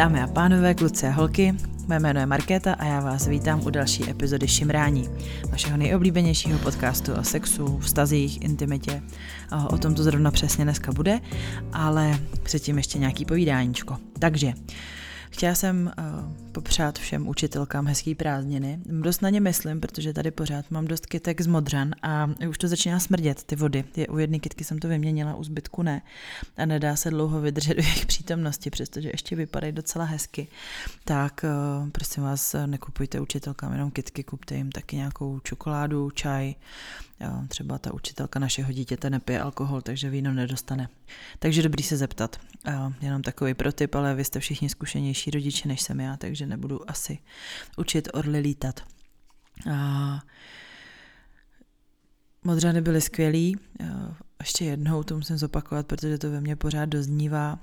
Dámy a pánové, kluci a holky, mé jméno je Markéta a já vás vítám u další epizody Šimrání, vašeho nejoblíbenějšího podcastu o sexu, vztazích, intimitě. O tom to zrovna přesně dneska bude, ale předtím ještě nějaký povídáníčko. Takže, Chtěla jsem uh, popřát všem učitelkám hezký prázdniny. Dost na ně myslím, protože tady pořád mám dost kytek z modřan a už to začíná smrdět, ty vody. Je, u jedné kytky jsem to vyměnila, u zbytku ne. A nedá se dlouho vydržet v jejich přítomnosti, přestože ještě vypadají docela hezky. Tak uh, prosím vás, nekupujte učitelkám jenom kytky, kupte jim taky nějakou čokoládu, čaj, třeba ta učitelka našeho dítěte nepije alkohol, takže víno nedostane. Takže dobrý se zeptat. Jo, jenom takový protyp, ale vy jste všichni zkušenější rodiče než jsem já, takže nebudu asi učit orly lítat. A Modřany byly skvělý, ještě jednou to musím zopakovat, protože to ve mně pořád doznívá.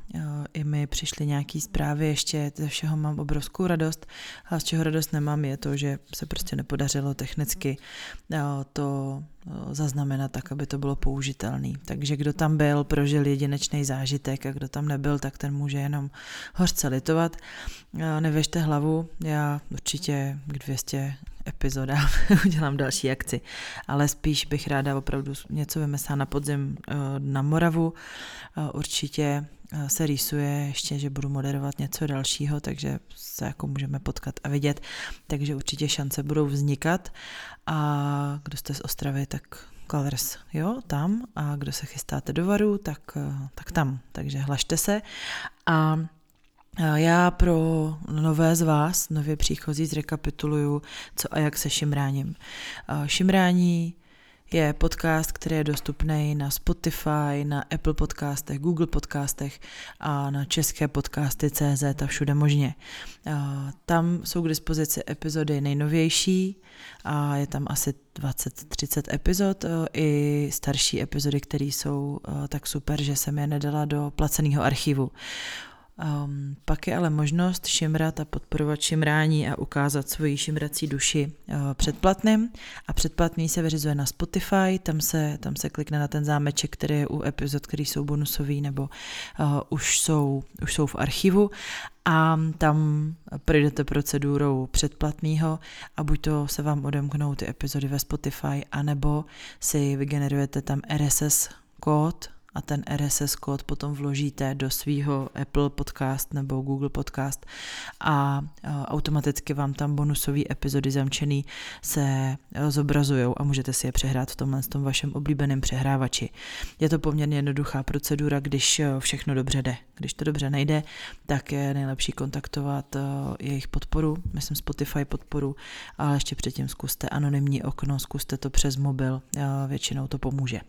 I mi přišly nějaké zprávy, ještě ze všeho mám obrovskou radost. A z čeho radost nemám je to, že se prostě nepodařilo technicky to zaznamenat tak, aby to bylo použitelné. Takže kdo tam byl, prožil jedinečný zážitek a kdo tam nebyl, tak ten může jenom hořce litovat. Nevěžte hlavu, já určitě k 200 epizodám udělám další akci, ale spíš bych ráda opravdu něco vymyslela na podzim eh, na Moravu. Eh, určitě eh, se rýsuje ještě, že budu moderovat něco dalšího, takže se jako můžeme potkat a vidět, takže určitě šance budou vznikat. A kdo jste z Ostravy, tak Colors, jo, tam. A kdo se chystáte do Varu, tak, tak tam, takže hlašte se. A já pro nové z vás, nově příchozí, zrekapituluju, co a jak se šimráním. Šimrání je podcast, který je dostupný na Spotify, na Apple podcastech, Google podcastech a na české podcasty CZ a všude možně. Tam jsou k dispozici epizody nejnovější a je tam asi 20-30 epizod i starší epizody, které jsou tak super, že jsem je nedala do placeného archivu. Um, pak je ale možnost šimrat a podporovat šimrání a ukázat svoji šimrací duši uh, předplatným. A předplatný se vyřizuje na Spotify, tam se, tam se klikne na ten zámeček, který je u epizod, který jsou bonusový nebo uh, už, jsou, už jsou v archivu. A tam projdete procedurou předplatného a buď to se vám odemknou ty epizody ve Spotify, anebo si vygenerujete tam RSS kód, a ten RSS kód potom vložíte do svého Apple Podcast nebo Google Podcast a automaticky vám tam bonusové epizody zamčený se zobrazují a můžete si je přehrát v tomhle tom vašem oblíbeném přehrávači. Je to poměrně jednoduchá procedura, když e, všechno dobře jde. Když to dobře nejde, tak je nejlepší kontaktovat e, jejich podporu, myslím Spotify podporu, ale ještě předtím zkuste anonymní okno, zkuste to přes mobil, většinou to pomůže.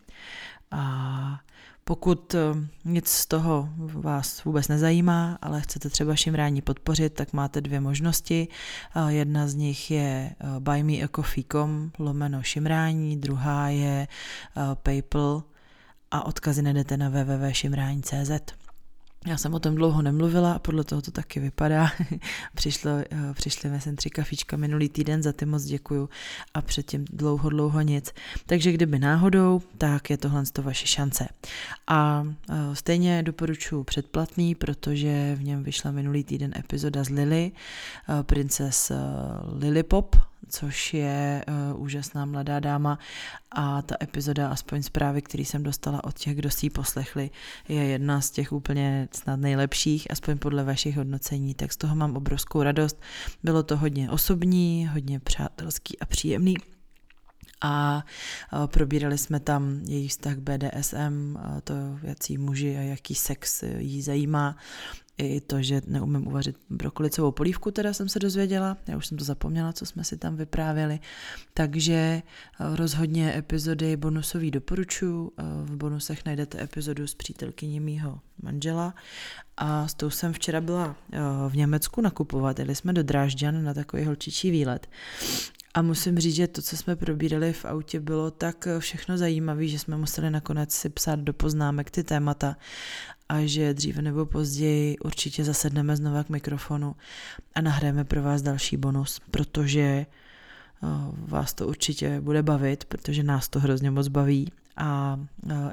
A pokud eh, nic z toho vás vůbec nezajímá, ale chcete třeba šimrání podpořit, tak máte dvě možnosti. Jedna z nich je eh, buymeacoffee.com lomeno šimrání, druhá je eh, PayPal a odkazy najdete na www.šimrání.cz. Já jsem o tom dlouho nemluvila a podle toho to taky vypadá. Přišlo, eh, přišly mi sem tři kafička minulý týden, za ty moc děkuju a předtím dlouho, dlouho nic. Takže kdyby náhodou, tak je tohle to vaše šance. A eh, stejně doporučuji předplatný, protože v něm vyšla minulý týden epizoda z Lily, eh, princes Lily Pop, což je uh, úžasná mladá dáma a ta epizoda, aspoň zprávy, které jsem dostala od těch, kdo si ji poslechli, je jedna z těch úplně snad nejlepších, aspoň podle vašich hodnocení, tak z toho mám obrovskou radost. Bylo to hodně osobní, hodně přátelský a příjemný. A probírali jsme tam její vztah BDSM, to, jaký muži a jaký sex jí zajímá. I to, že neumím uvařit brokolicovou polívku, teda jsem se dozvěděla, já už jsem to zapomněla, co jsme si tam vyprávěli, takže eh, rozhodně epizody bonusový doporučuji, eh, v bonusech najdete epizodu s přítelkyní mýho manžela. A s tou jsem včera byla eh, v Německu nakupovat, jeli jsme do Drážďan na takový holčičí výlet a musím říct, že to, co jsme probírali v autě, bylo tak všechno zajímavé, že jsme museli nakonec si psát do poznámek ty témata a že dříve nebo později určitě zasedneme znova k mikrofonu a nahrajeme pro vás další bonus, protože vás to určitě bude bavit, protože nás to hrozně moc baví a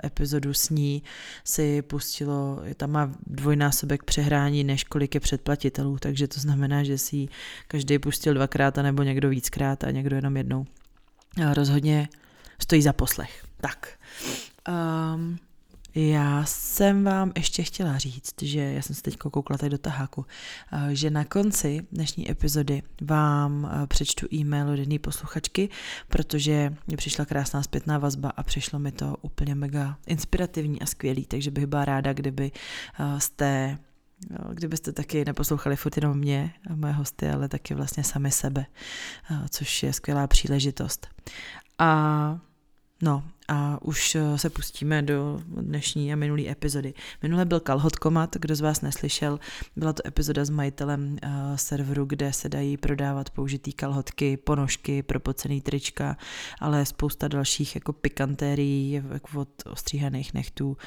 epizodu s ní si pustilo, tam má dvojnásobek přehrání, než kolik je předplatitelů, takže to znamená, že si každý pustil dvakrát, nebo někdo víckrát a někdo jenom jednou. A rozhodně stojí za poslech. Tak. Um, já jsem vám ještě chtěla říct, že já jsem se teď koukla tady do taháku, eh, že na konci dnešní epizody vám eh, přečtu e-mail od jedné posluchačky, protože mi přišla krásná zpětná vazba a přišlo mi to úplně mega inspirativní a skvělý, takže bych byla ráda, kdyby eh, jste kdybyste taky neposlouchali furt jenom mě a moje hosty, ale taky vlastně sami sebe, což je skvělá příležitost. A No a už eh, se pustíme do dnešní a minulý epizody. Minule byl Kalhotkomat, kdo z vás neslyšel, byla to epizoda s majitelem uh, serveru, kde se dají prodávat použitý kalhotky, ponožky, propocený trička, ale spousta dalších jako pikantérií, jako od ostříhaných nechtů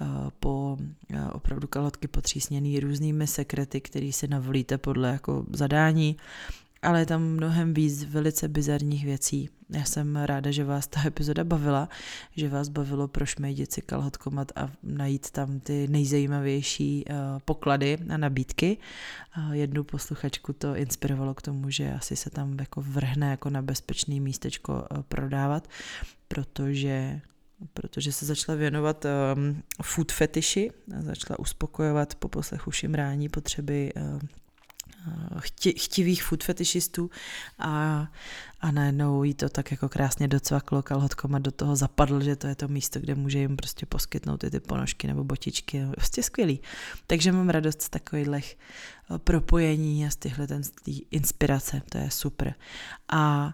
uh, po uh, opravdu kalhotky potřísněný různými sekrety, který si navolíte podle jako zadání ale je tam mnohem víc velice bizarních věcí. Já jsem ráda, že vás ta epizoda bavila, že vás bavilo prošmejdit si kalhotkomat a najít tam ty nejzajímavější uh, poklady a nabídky. Uh, jednu posluchačku to inspirovalo k tomu, že asi se tam jako vrhne jako na bezpečný místečko uh, prodávat, protože protože se začala věnovat um, food fetiši, začala uspokojovat po poslechu šimrání potřeby uh, chti, chtivých food fetishistů a, a najednou jí to tak jako krásně docvaklo kalhotkom a do toho zapadl, že to je to místo, kde může jim prostě poskytnout ty, ty ponožky nebo botičky. Prostě skvělý. Takže mám radost z takových eh, propojení a z tyhle ten, z inspirace. To je super. A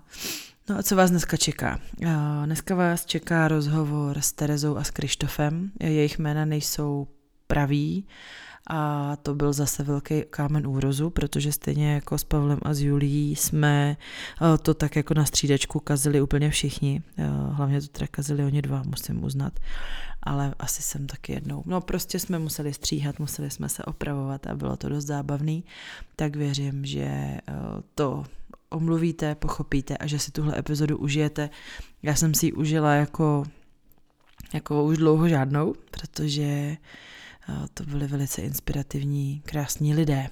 No a co vás dneska čeká? Eh, dneska vás čeká rozhovor s Terezou a s Krištofem. Jejich jména nejsou praví, a to byl zase velký kámen úrozu, protože stejně jako s Pavlem a s Julií jsme eh, to tak jako na střídačku kazili úplně všichni. Eh, hlavně to teda kazili oni dva, musím uznat. Ale asi jsem taky jednou. No prostě jsme museli stříhat, museli jsme se opravovat a bylo to dost zábavný. Tak věřím, že eh, to omluvíte, pochopíte a že si tuhle epizodu užijete. Já jsem si ji užila jako, jako už dlouho žádnou, protože to byli velice inspirativní, krásní lidé.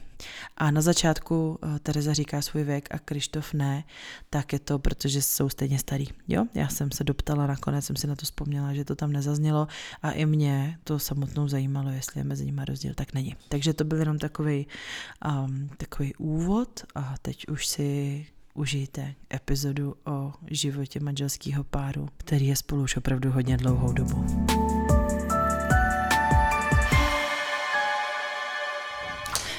A na začátku Tereza říká svůj věk a Krištof ne, tak je to, protože jsou stejně starý. Jo, já jsem se doptala, nakonec jsem si na to vzpomněla, že to tam nezaznělo a i mě to samotnou zajímalo, jestli je mezi nimi rozdíl, tak není. Takže to byl jenom takový um, takový úvod a teď už si užijte epizodu o životě manželského páru, který je spolu už opravdu hodně dlouhou dobu.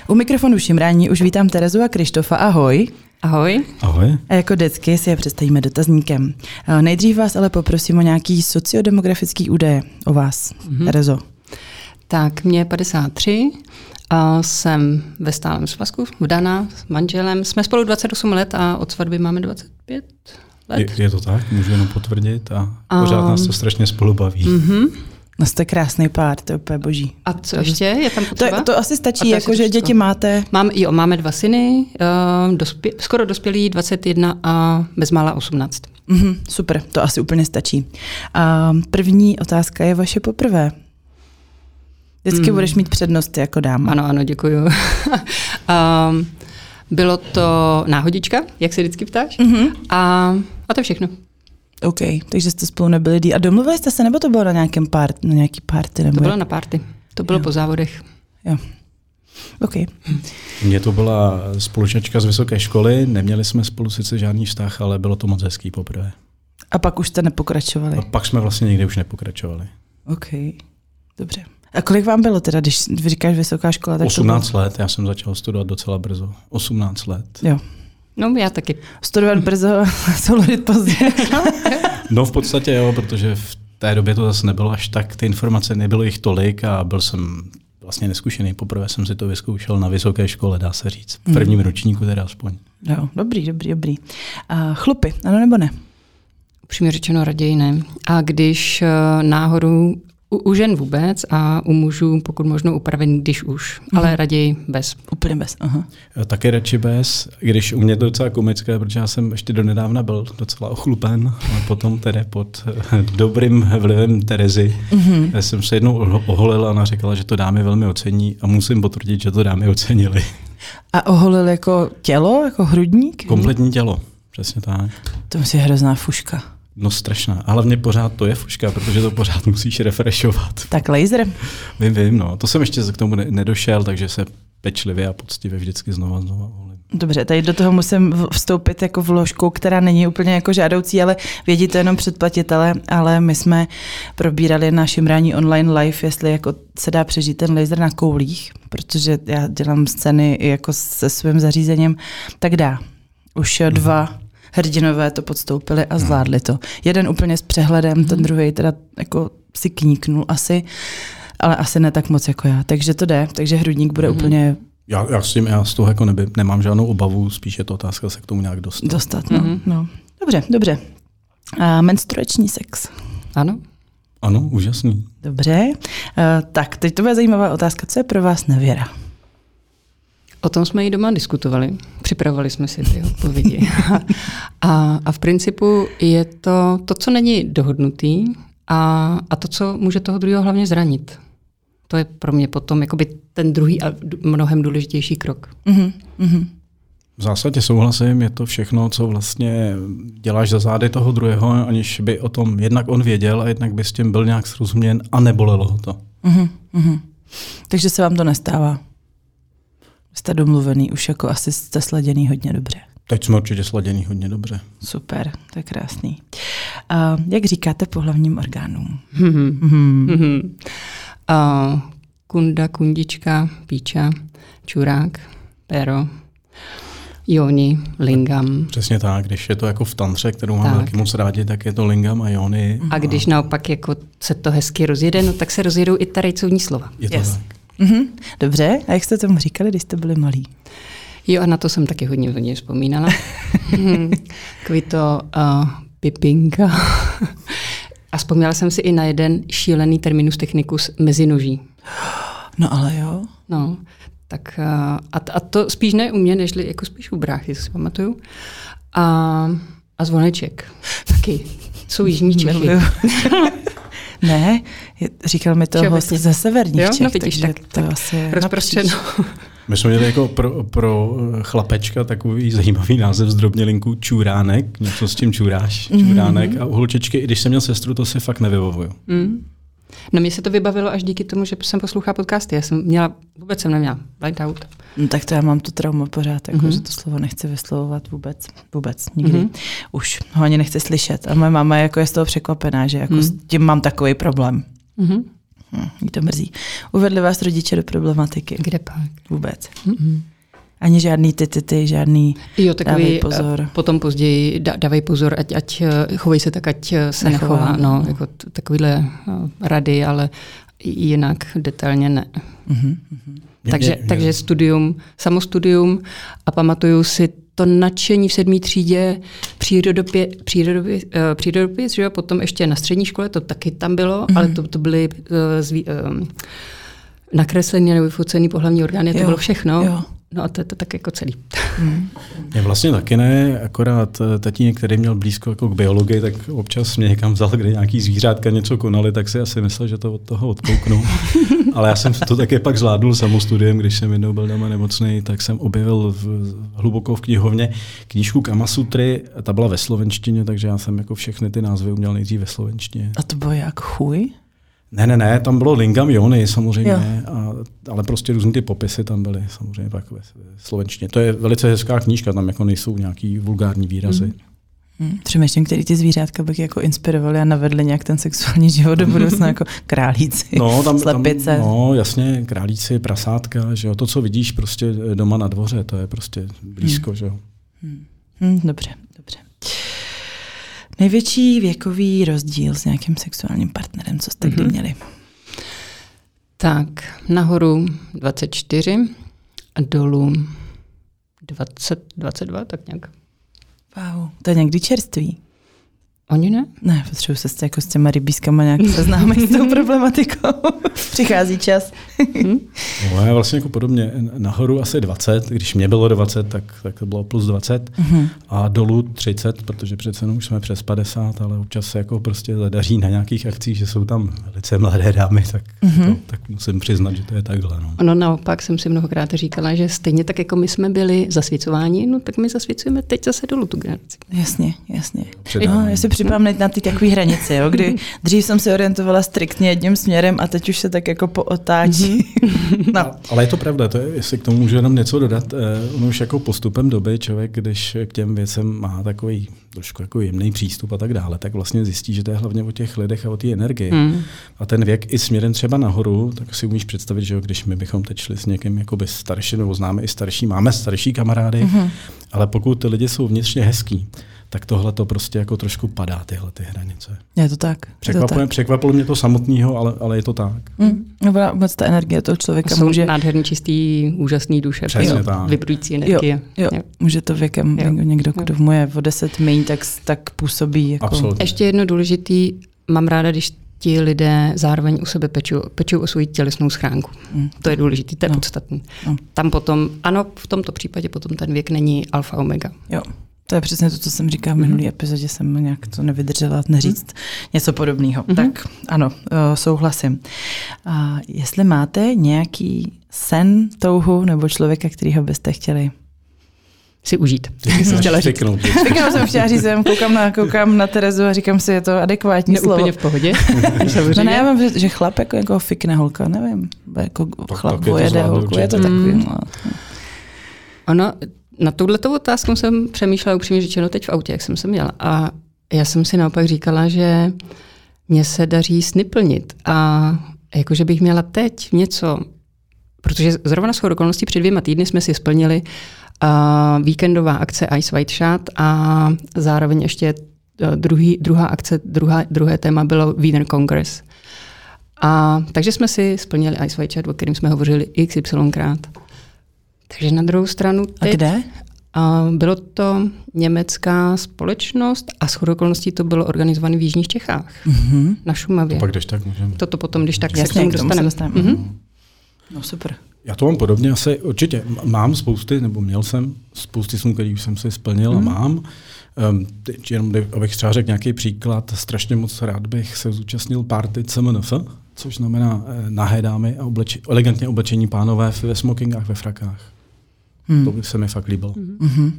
U mikrofonu Šimrání už vítám Terezu a Krištofa. Ahoj. Ahoj. Ahoj. A jako vždycky si je představíme dotazníkem. Nejdřív vás ale poprosím o nějaký sociodemografický údaje o vás, mm-hmm. Terezo. Tak, mě je 53, a jsem ve stálem svazku, vdaná s manželem. Jsme spolu 28 let a od svatby máme 25 let. Je, je to tak, můžu jenom potvrdit a pořád um, nás to strašně spolu baví. Mm-hmm. No jste krásný pár, to je úplně boží. A co ještě? Je tam potřeba? To, to asi stačí, jako že děti máte. Mám, jo, máme dva syny, uh, dospě, skoro dospělí 21 a bezmála 18. Mm-hmm, super, to asi úplně stačí. A první otázka je vaše poprvé. Vždycky mm. budeš mít přednost jako dáma. Ano, ano, děkuju. um, bylo to náhodička, jak se vždycky ptáš. Mm-hmm. A, a to všechno. OK, takže jste spolu nebyli dý. A domluvili jste se, nebo to bylo na nějakém part, na nějaký party? Nebo to bylo na party. To bylo jo. po závodech. Jo. OK. Mně to byla spolužačka z vysoké školy, neměli jsme spolu sice žádný vztah, ale bylo to moc hezký poprvé. A pak už jste nepokračovali? A pak jsme vlastně nikdy už nepokračovali. OK, dobře. A kolik vám bylo teda, když říkáš vysoká škola? Tak 18 let, já jsem začal studovat docela brzo. 18 let. Jo, No, já taky. Studovat brzo, souložit pozdě. no v podstatě jo, protože v té době to zase nebylo až tak, ty informace nebylo jich tolik a byl jsem vlastně neskušený. Poprvé jsem si to vyzkoušel na vysoké škole, dá se říct. V prvním hmm. ročníku teda aspoň. Jo, dobrý, dobrý, dobrý. A chlupy, ano nebo ne? Upřímně řečeno raději ne. A když uh, náhodou U, u žen vůbec a u mužů pokud možno upravený, když už, mm. ale raději bez. Úplně bez, aha. Taky radši bez, když u mě to docela komické, protože já jsem ještě donedávna byl docela ochlupen, ale potom tedy pod dobrým vlivem Terezy mm-hmm. jsem se jednou oholil a ona říkala, že to dámy velmi ocení a musím potvrdit, že to dámy ocenili. A oholil jako tělo, jako hrudník? Kompletní tělo, přesně tak. To musí hrozná fuška. No strašná. A hlavně pořád to je fuška, protože to pořád musíš refreshovat. Tak laser? Vím, vím, no. To jsem ještě k tomu nedošel, takže se pečlivě a poctivě vždycky znova znova volím. Dobře, tady do toho musím vstoupit jako vložkou, která není úplně jako žádoucí, ale vědí to jenom předplatitele, ale my jsme probírali na šimrání online live, jestli jako se dá přežít ten laser na koulích, protože já dělám scény jako se svým zařízením, tak dá. Už dva hrdinové to podstoupili a zvládli to. Jeden úplně s přehledem, ten druhý teda jako si kníknul asi, ale asi ne tak moc jako já. Takže to jde, takže hrudník bude mm-hmm. úplně já, já s tím, já z toho jako neby, nemám žádnou obavu, spíš je to otázka se k tomu nějak dostat. Dostat, no. Mm-hmm. no. Dobře, dobře. A menstruační sex. Ano. Ano, úžasný. Dobře. Uh, tak, teď to bude zajímavá otázka. Co je pro vás nevěra? O tom jsme i doma diskutovali. Připravovali jsme si ty odpovědi. a, a v principu je to to, co není dohodnutý a, a to, co může toho druhého hlavně zranit. To je pro mě potom jakoby ten druhý a mnohem důležitější krok. Mm-hmm. Mm-hmm. V zásadě souhlasím, je to všechno, co vlastně děláš za zády toho druhého, aniž by o tom jednak on věděl a jednak by s tím byl nějak srozuměn a nebolelo ho to. Mm-hmm. Takže se vám to nestává? Jste domluvený, už jako asi jste sladěný hodně dobře. Teď jsme určitě sladěný hodně dobře. Super, to je krásný. Uh, jak říkáte pohlavním orgánům? Mm-hmm. Uh, kunda, kundička, píča, čurák, pero, joni, lingam. Přesně tak, když je to jako v tantře, kterou mám taky moc rádi, tak je to lingam a joni. A když a... naopak jako se to hezky rozjede, no tak se rozjedou i ta rejcovní slova. Je to yes. tak. Mm-hmm. Dobře, a jak jste tomu říkali, když jste byli malí? Jo, a na to jsem taky hodně, hodně vzpomínala. Takový to uh, pipinka. a vzpomněla jsem si i na jeden šílený terminus technicus mezinoží. No ale jo. No, tak uh, a, a to spíš ne u mě, nežli jako spíš u bráchy, si pamatuju. A, a zvoneček taky. Jsou jižní Čechy. Ne, říkal mi to host ze severních jo? Čech, no, vidíš, tak, to tak asi rozprostřeno. My jsme měli jako pro, pro chlapečka takový zajímavý název zdrobnělinku čuránek, něco s tím čuráš, čuránek mm-hmm. a u holčičky, i když jsem měl sestru, to si fakt nevybavuju. Mm. No mně se to vybavilo až díky tomu, že jsem poslouchala podcasty. Já jsem měla, vůbec jsem neměla light out. No, tak to já mám to trauma pořád, jako, mm-hmm. že to slovo nechci vyslovovat vůbec, vůbec, nikdy. Mm-hmm. Už ho ani nechci slyšet. A moje máma jako je z toho překvapená, že jako mm-hmm. s tím mám takový problém. Mm-hmm. Hm, to mrzí. Uvedli vás rodiče do problematiky? Kde pak? Vůbec. Mm-hmm. Ani žádný ty, ty, ty, žádný jo, takový, dávej pozor. Potom později dávej pozor, ať, ať eh, chovej se tak, ať eh, se nechová. nechová no, no. Jako t- takovýhle eh, rady, ale jinak detailně ne. Mm-hmm. Takže, je, je, takže studium, samostudium a pamatuju si to nadšení v sedmé třídě, přírodopě, přírodopě, přírodopě že jo? potom ještě na střední škole, to taky tam bylo, mm-hmm. ale to, to byly uh, zví, uh, nakreslené nebo vyfocené pohlavní orgány, to jo. bylo všechno. Jo. No a to je to tak jako celý. Hmm. Já vlastně taky ne, akorát eh, tatínek, který měl blízko jako k biologii, tak občas mě někam vzal, kde nějaký zvířátka něco konali, tak si asi myslel, že to od toho odkouknu. Ale já jsem to také pak zvládl samostudiem, když jsem jednou byl doma nemocný, tak jsem objevil v, hluboko v knihovně knížku Kamasutry, ta byla ve slovenštině, takže já jsem jako všechny ty názvy uměl nejdřív ve slovenštině. A to bylo jak chuj? Ne, ne, ne, tam bylo Lingam Jony samozřejmě, a, ale prostě různé ty popisy tam byly samozřejmě pak ve slovenštině. To je velice hezká knížka, tam jako nejsou nějaký vulgární výrazy. Mm. Hmm. Přemýšlím, který ty zvířátka bych jako inspirovali a navedli nějak ten sexuální život do budoucna, jako králíci, no, tam, slepice. Tam, no, jasně, králíci, prasátka, že jo, to, co vidíš prostě doma na dvoře, to je prostě blízko, hmm. že jo. Hmm. Hmm, dobře. Největší věkový rozdíl s nějakým sexuálním partnerem, co jste mm-hmm. kdy mhm. měli? Tak, nahoru 24 a dolů 20, 22, tak nějak. Wow, to je někdy čerstvý. Oni ne? Ne, potřebuji se s, jako s těma rybískama nějak seznámit s tou problematikou. Přichází čas. hmm. no, já vlastně jako podobně. Nahoru asi 20, když mě bylo 20, tak, tak to bylo plus 20. Mm-hmm. A dolů 30, protože přece už jsme přes 50, ale občas se jako prostě zadaří na nějakých akcích, že jsou tam velice mladé dámy, tak, mm-hmm. to, tak musím přiznat, že to je takhle. No. no naopak jsem si mnohokrát říkala, že stejně tak, jako my jsme byli zasvěcováni, no tak my zasvěcujeme teď zase dolů tu generaci. Jasně, jasně. No, si připadám na ty takové hranice, jo, kdy dřív jsem se orientovala striktně jedním směrem a teď už se tak jako pootáčí. Mhm. no. Ale je to pravda, to je, jestli k tomu můžu jenom něco dodat, eh, on už jako postupem doby člověk, když k těm věcem má takový trošku jako jemný přístup a tak dále, tak vlastně zjistí, že to je hlavně o těch lidech a o té energii. Mm. A ten věk i směrem třeba nahoru, tak si umíš představit, že jo, když my bychom teď šli s někým jakoby starší, nebo známe i starší, máme starší kamarády, mm-hmm. ale pokud ty lidi jsou vnitřně hezký, tak tohle to prostě jako trošku padá, tyhle ty hranice. Je to tak. Překvapilo, to tak. překvapilo mě to samotného, ale, ale je to tak. Mm, moc ta energie toho člověka jsou může... nádherný, čistý, úžasný duše. Přesně tak. Vybrující energie. Jo, jo. jo. Může to věkem jo. někdo, kdo mu je o deset méně, tak, tak působí. Jako... Absolutně. Ještě jedno důležitý, mám ráda, když ti lidé zároveň u sebe pečou, pečou o svou tělesnou schránku. Mm. To je důležité, to je no. podstatné. No. Tam potom, ano, v tomto případě potom ten věk není alfa omega. Jo. To je přesně to, co jsem říkala v minulý mhm. epizodě, jsem nějak to nevydržela neříct mm. něco podobného. Mm-hmm. Tak ano, souhlasím. A jestli máte nějaký sen, touhu nebo člověka, kterýho byste chtěli si užít. chtěla říct. Fiknout jsem chtěla říct, jsem koukám na, koukám na Terezu a říkám si, je to adekvátní ne, slovo. úplně v pohodě. no ne, já mám, že, že chlap jako, jako fikne holka, nevím. Jako tak, chlap tak vojede holku, je to takový. Mm. No. Ono, na touhletou otázku jsem přemýšlela upřímně řečeno teď v autě, jak jsem se měla. A já jsem si naopak říkala, že mě se daří sny plnit. A jakože bych měla teď něco, protože zrovna s okolností před dvěma týdny jsme si splnili uh, víkendová akce Ice White Shot a zároveň ještě uh, druhý, druhá akce, druhá, druhé téma bylo Wiener Congress. A, takže jsme si splnili Ice White Shot, o kterém jsme hovořili xykrát. Takže na druhou stranu teď, A kde? A bylo to německá společnost a s okolností to bylo organizované v Jižních Čechách, mm-hmm. na Šumavě. To pak když tak můžeme. Toto potom, když tak Jasně, se k tomu dostaneme. dostaneme. Mm-hmm. No super. Já to mám podobně, asi určitě mám spousty, nebo měl jsem spousty snů, který už jsem si splnil mm. a mám. Um, teď jenom abych třeba řekl nějaký příklad, strašně moc rád bych se zúčastnil party CMNF, což znamená eh, nahé dámy a obleči, elegantně oblečení pánové ve smokingách, ve frakách. Hmm. To by se mi fakt líbilo. Mm-hmm.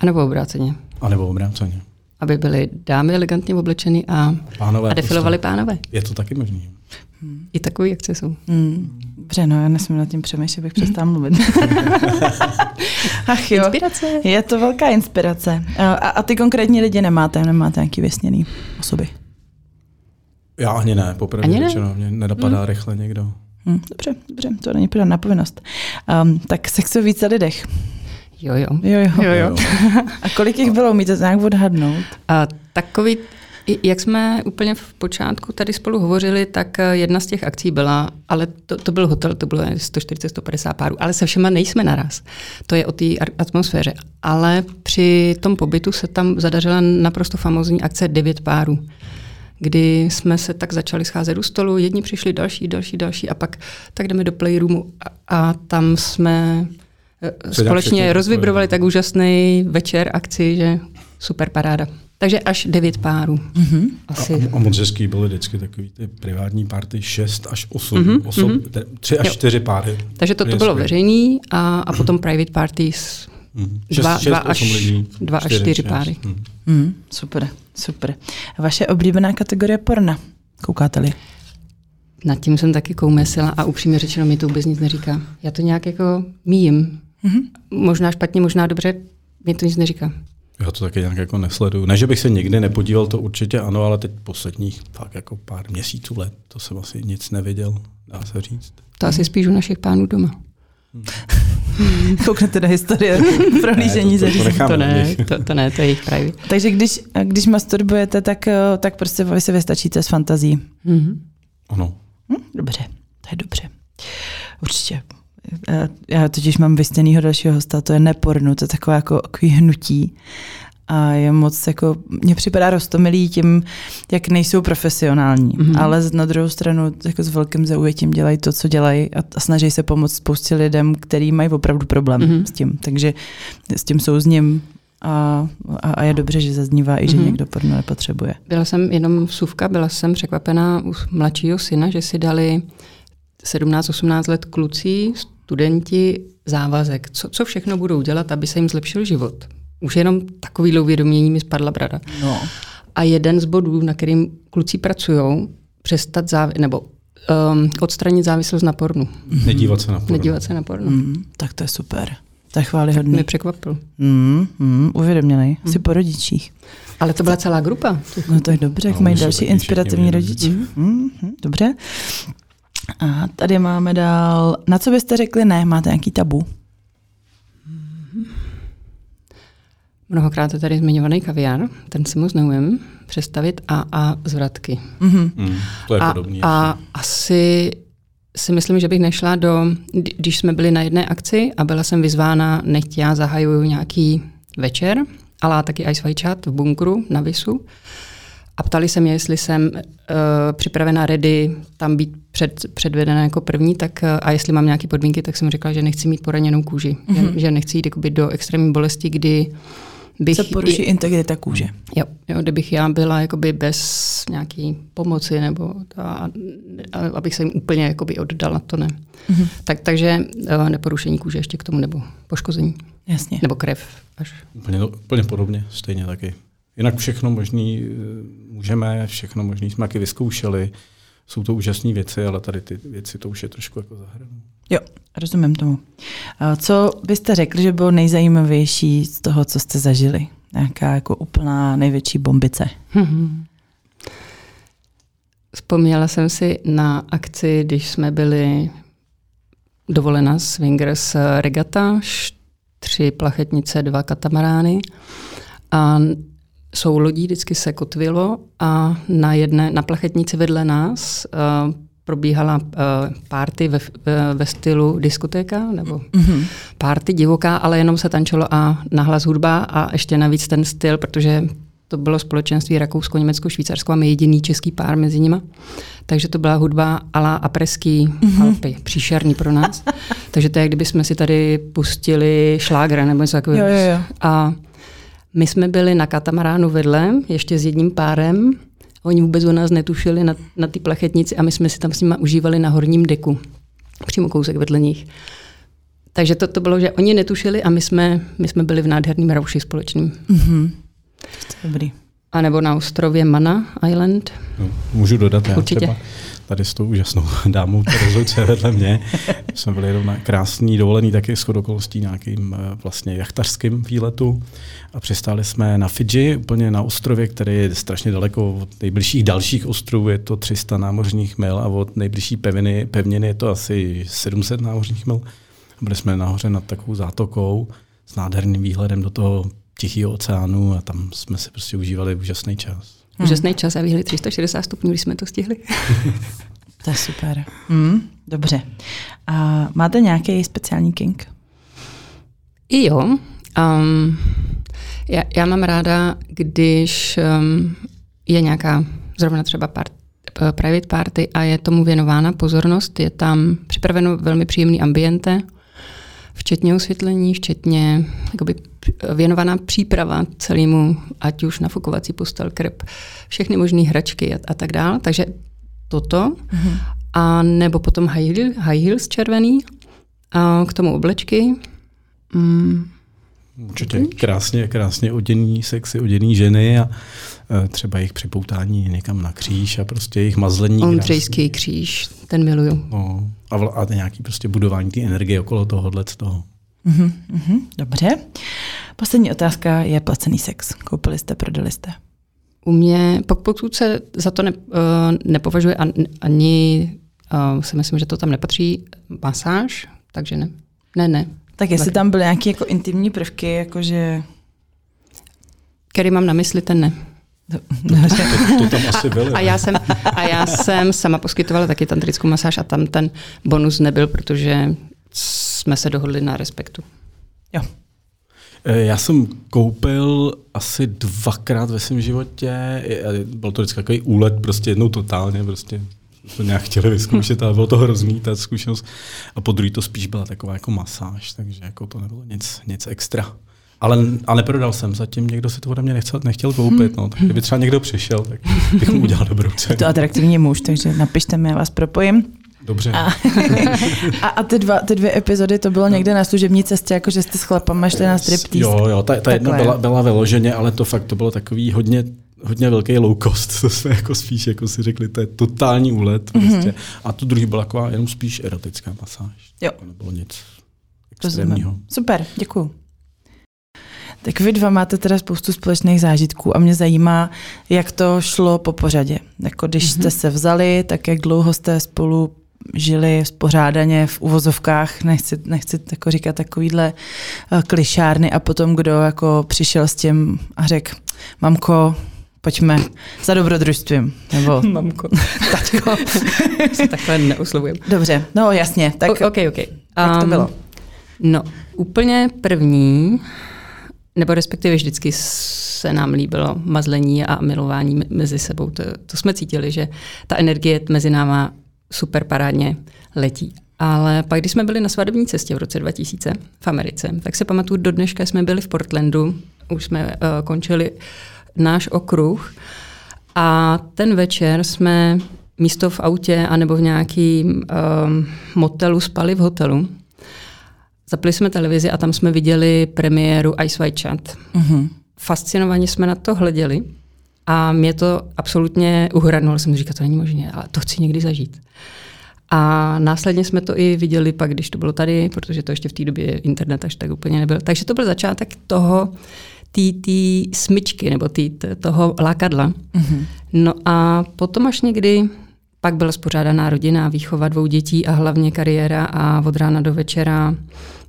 A nebo obráceně. A nebo obráceně. Aby byly dámy elegantně oblečeny a, pánové a defilovali prostě. pánové. Je to taky možné. Hmm. I takový akce jsou. Hmm. Dobře, no já nesmím nad tím přemýšlet, bych přestala mluvit. Ach jo, inspirace. je to velká inspirace. A, a ty konkrétní lidi nemáte, nemáte nějaký vysněný osoby? Já ani ne, popravdě ani ne? řečeno, mě nedopadá hmm. rychle někdo. Hmm, dobře, dobře, to není na povinnost. Um, tak sex o více lidech. Jo, jo. Jo, jo. jo, jo. A kolik jich bylo? Umíte to nějak odhadnout? A takový, jak jsme úplně v počátku tady spolu hovořili, tak eh, jedna z těch akcí byla, ale to, to byl hotel, to bylo 140-150 párů, ale se všema nejsme naraz. To je o té atmosféře. Ale při tom pobytu se tam zadařila naprosto famózní akce 9 párů kdy jsme se tak začali scházet u stolu, jedni přišli, další, další, další a pak tak jdeme do playroomu a, a tam jsme eh, společně rozvibrovali tak úžasný večer, akci, že super paráda. Takže až devět párů. Mm-hmm. Asi. A, a moc hezký byly vždycky takový ty privátní párty, šest až osm mm-hmm. osob, mm-hmm. tři až jo. čtyři páry. Takže to, to bylo veřejný a, a potom private parties Mm. Dva, šest, dva, až, lidí, dva čtyři, až čtyři páry. Mm. Mm, super, super. Vaše oblíbená kategorie porna? Koukáte-li? Nad tím jsem taky koumesila a upřímně řečeno mi to vůbec nic neříká. Já to nějak jako míjím. Mm-hmm. Možná špatně, možná dobře, mě to nic neříká. Já to taky nějak jako nesleduju. Ne, že bych se nikdy nepodíval, to určitě ano, ale teď posledních fakt jako pár měsíců let, to jsem asi nic neviděl, dá se říct. To asi spíš u našich pánů doma. Kouknete na historie prohlížení ne, to, to, to, to, ne, to, to ne, to je jejich private. Takže když, když masturbujete, tak, eh, tak prostě vy se vystačíte s fantazí. Mm-hmm. Ano. Hm, dobře, to je dobře. Určitě. Eh, já totiž mám vystěnýho dalšího hosta, to je neporno, to je takové jako hnutí. A je moc jako, mně připadá rostomilý tím, jak nejsou profesionální, mm-hmm. ale na druhou stranu jako s velkým zaujetím dělají to, co dělají a, a snaží se pomoct spoustě lidem, který mají opravdu problém mm-hmm. s tím, takže s tím souzním a, a, a je dobře, že zaznívá i, že mm-hmm. někdo porno nepotřebuje. Byla jsem jenom vsuvka, byla jsem překvapená u mladšího syna, že si dali 17-18 let kluci, studenti závazek, co, co všechno budou dělat, aby se jim zlepšil život. Už jenom takový uvědomění mi spadla brada. No. A jeden z bodů, na kterým kluci pracují, přestat závi- nebo um, odstranit závislost na pornu. Nedívat se na porno. Nedívat se na porno. Mm, tak to je super. To je chválihodný. Mě překvapil. Mm, mm, uvědoměný. Mm. Jsi po rodičích. Ale to byla celá grupa. No to je dobře, jak No, mají další inspirativní rodiče. Mm. Mm, dobře. A tady máme dál. Na co byste řekli ne? Máte nějaký tabu? Mnohokrát je tady zmiňovaný kaviár, ten si moc neumím představit, a, a zvratky. Mm-hmm. Mm, to je a, podobný. a asi si myslím, že bych nešla do, kdy- když jsme byli na jedné akci a byla jsem vyzvána, nechť já zahajuju nějaký večer, ale taky Ice White Chat v bunkru na Visu. A ptali se mě, jestli jsem uh, připravena ready tam být před, předvedena jako první, tak uh, a jestli mám nějaké podmínky, tak jsem řekla, že nechci mít poraněnou kůži. Mm-hmm. Že, že nechci jít jakoby, do extrémní bolesti, kdy bych... Se poruší integrita kůže. Jo, jo, kdybych já byla jakoby bez nějaký pomoci, nebo to, a, a, abych se jim úplně jakoby oddala, to ne. Mm-hmm. Tak, takže uh, neporušení kůže ještě k tomu, nebo poškození, Jasně. nebo krev až. Úplně, úplně podobně, stejně taky. Jinak všechno možný eh, můžeme, všechno možný jsme taky vyzkoušeli. Jsou to úžasné věci, ale tady ty věci to už je trošku jako za hranou. Jo, rozumím tomu. A Co byste řekli, že bylo nejzajímavější z toho, co jste zažili? Nějaká jako úplná největší bombice. Vzpomněla jsem si na akci, když jsme byli dovolena Swingers Regata, tři plachetnice, dva katamarány. A jsou lodí, vždycky se kotvilo a na jedné, na plachetnici vedle nás uh, probíhala uh, party ve, ve, ve stylu diskotéka, nebo mm-hmm. party divoká, ale jenom se tančilo a nahlas hudba a ještě navíc ten styl, protože to bylo společenství Rakousko, Německo, Švýcarsko a my jediný český pár mezi nima. Takže to byla hudba ala apreský mm-hmm. Alpy, příšerný pro nás. Takže to je, kdyby jsme si tady pustili šlágre nebo něco takového. Jo, jo, jo. A my jsme byli na katamaránu vedle, ještě s jedním párem. Oni vůbec o nás netušili na, na ty plachetnici a my jsme si tam s nimi užívali na horním deku. Přímo kousek vedle nich. Takže to, to bylo, že oni netušili a my jsme, my jsme byli v nádherném rauši společným. Mm-hmm. Dobrý. A nebo na ostrově Mana Island. No, můžu dodat, já Určitě. třeba tady s tou úžasnou dámou je vedle mě. Jsme byli jenom na krásný dovolený taky s okolností nějakým eh, vlastně jachtařským výletu a přistáli jsme na Fidži, úplně na ostrově, který je strašně daleko od nejbližších dalších ostrovů, je to 300 námořních mil a od nejbližší pevniny, pevniny je to asi 700 námořních mil. Byli jsme nahoře nad takovou zátokou s nádherným výhledem do toho Tichého oceánu a tam jsme si prostě užívali úžasný čas. Hmm. Úžasný čas a výhled 360 stupňů, když jsme to stihli. To je super. Mm, dobře. A máte nějaký speciální king? I jo. Um, já, já mám ráda, když um, je nějaká zrovna třeba part, eh, private party a je tomu věnována pozornost, je tam připraveno velmi příjemný ambiente, včetně osvětlení, včetně jakoby, věnovaná příprava celému, ať už nafukovací postel, krep, všechny možné hračky a, a tak dále. Takže toto. Mm-hmm. A nebo potom high, heel, high heels červený, a k tomu oblečky. Mm, Určitě krásně, krásně oděný, sexy oděný ženy a třeba jejich připoutání někam na kříž a prostě jejich mazlení. Ondřejský kříž, ten miluju. No, a, vl- a nějaký prostě budování té energie okolo tohohle z toho. Mm-hmm, mm-hmm, dobře. Poslední otázka je placený sex. Koupili jste, prodali jste? U mě, pok- pokud se za to ne, uh, nepovažuje an, ani, uh, si myslím, že to tam nepatří, masáž, takže ne. Ne, ne. Tak jestli tam byly nějaké jako intimní prvky, jakože... Který mám na mysli, ten ne. To, to tam asi byly. A já, jsem, a já jsem sama poskytovala taky tantrickou masáž a tam ten bonus nebyl, protože jsme se dohodli na respektu. Jo. Eh, já jsem koupil asi dvakrát ve svém životě. Byl to vždycky takový úlet, prostě jednou totálně, prostě to nějak chtěli vyzkoušet, ale bylo to hrozný, ta zkušenost. A po druhý to spíš byla taková jako masáž, takže jako to nebylo nic, nic extra. Ale, ale neprodal jsem zatím, někdo si to ode mě nechcel, nechtěl koupit, no, tak kdyby třeba někdo přišel, tak bych mu udělal dobrou cenu. To atraktivní muž, takže napište mi, já vás propojím. Dobře. A, a, a ty, dva, ty dvě epizody, to bylo někde na služební cestě, jako že jste s chlapama šli na striptease. Jo, jo, ta, ta jedna byla, byla vyloženě, ale to fakt to bylo takový hodně hodně velký low cost, to jsme jako spíš jako si řekli, to je totální úlet. Mm-hmm. Prostě. A tu druhý byla taková jenom spíš erotická masáž. Jo. To nebylo nic extrémního. Super, děkuju. Tak vy dva máte teda spoustu společných zážitků a mě zajímá, jak to šlo po pořadě. Jako když mm-hmm. jste se vzali, tak jak dlouho jste spolu žili spořádaně v uvozovkách, nechci, nechci jako říkat takovýhle eh, klišárny a potom kdo jako přišel s tím a řekl, mamko, pojďme za dobrodružstvím. Nebo mamko. Taťko. se takhle neuslovujem. Dobře, no jasně. Tak, o, okay, okay. Jak um, to bylo? No, úplně první, nebo respektive vždycky se nám líbilo mazlení a milování mezi sebou. To, to jsme cítili, že ta energie mezi náma super parádně letí. Ale pak, když jsme byli na svadební cestě v roce 2000 v Americe, tak se pamatuju, do dneška jsme byli v Portlandu, už jsme uh, končili náš okruh a ten večer jsme místo v autě anebo v nějakým um, motelu spali v hotelu. Zapli jsme televizi a tam jsme viděli premiéru Ice White Chat. Uh-huh. Fascinovaně jsme na to hleděli a mě to absolutně uhradnulo. Jsem říkal, to není možné, ale to chci někdy zažít. A následně jsme to i viděli pak, když to bylo tady, protože to ještě v té době internet až tak úplně nebyl. Takže to byl začátek toho, té smyčky nebo tý, toho lákadla. Mm-hmm. No a potom až někdy pak byla spořádaná rodina, výchova dvou dětí a hlavně kariéra a od rána do večera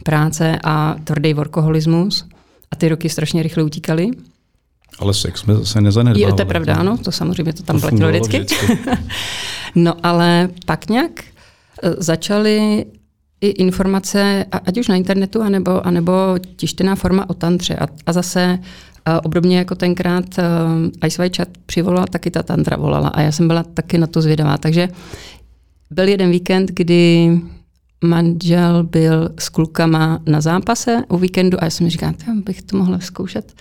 práce a tvrdý workoholismus. A ty roky strašně rychle utíkaly. Ale sex jsme zase nezanedbávali. Jo, to je pravda, ano, to samozřejmě to tam to platilo vždycky. vždycky. no ale pak nějak eh, začaly i informace, ať už na internetu, anebo, anebo tištěná forma o tantře. A, a zase obdobně jako tenkrát uh, Ice Chat přivolala, taky ta tantra volala a já jsem byla taky na to zvědavá. Takže byl jeden víkend, kdy manžel byl s klukama na zápase o víkendu a já jsem říkala, bych to mohla zkoušet.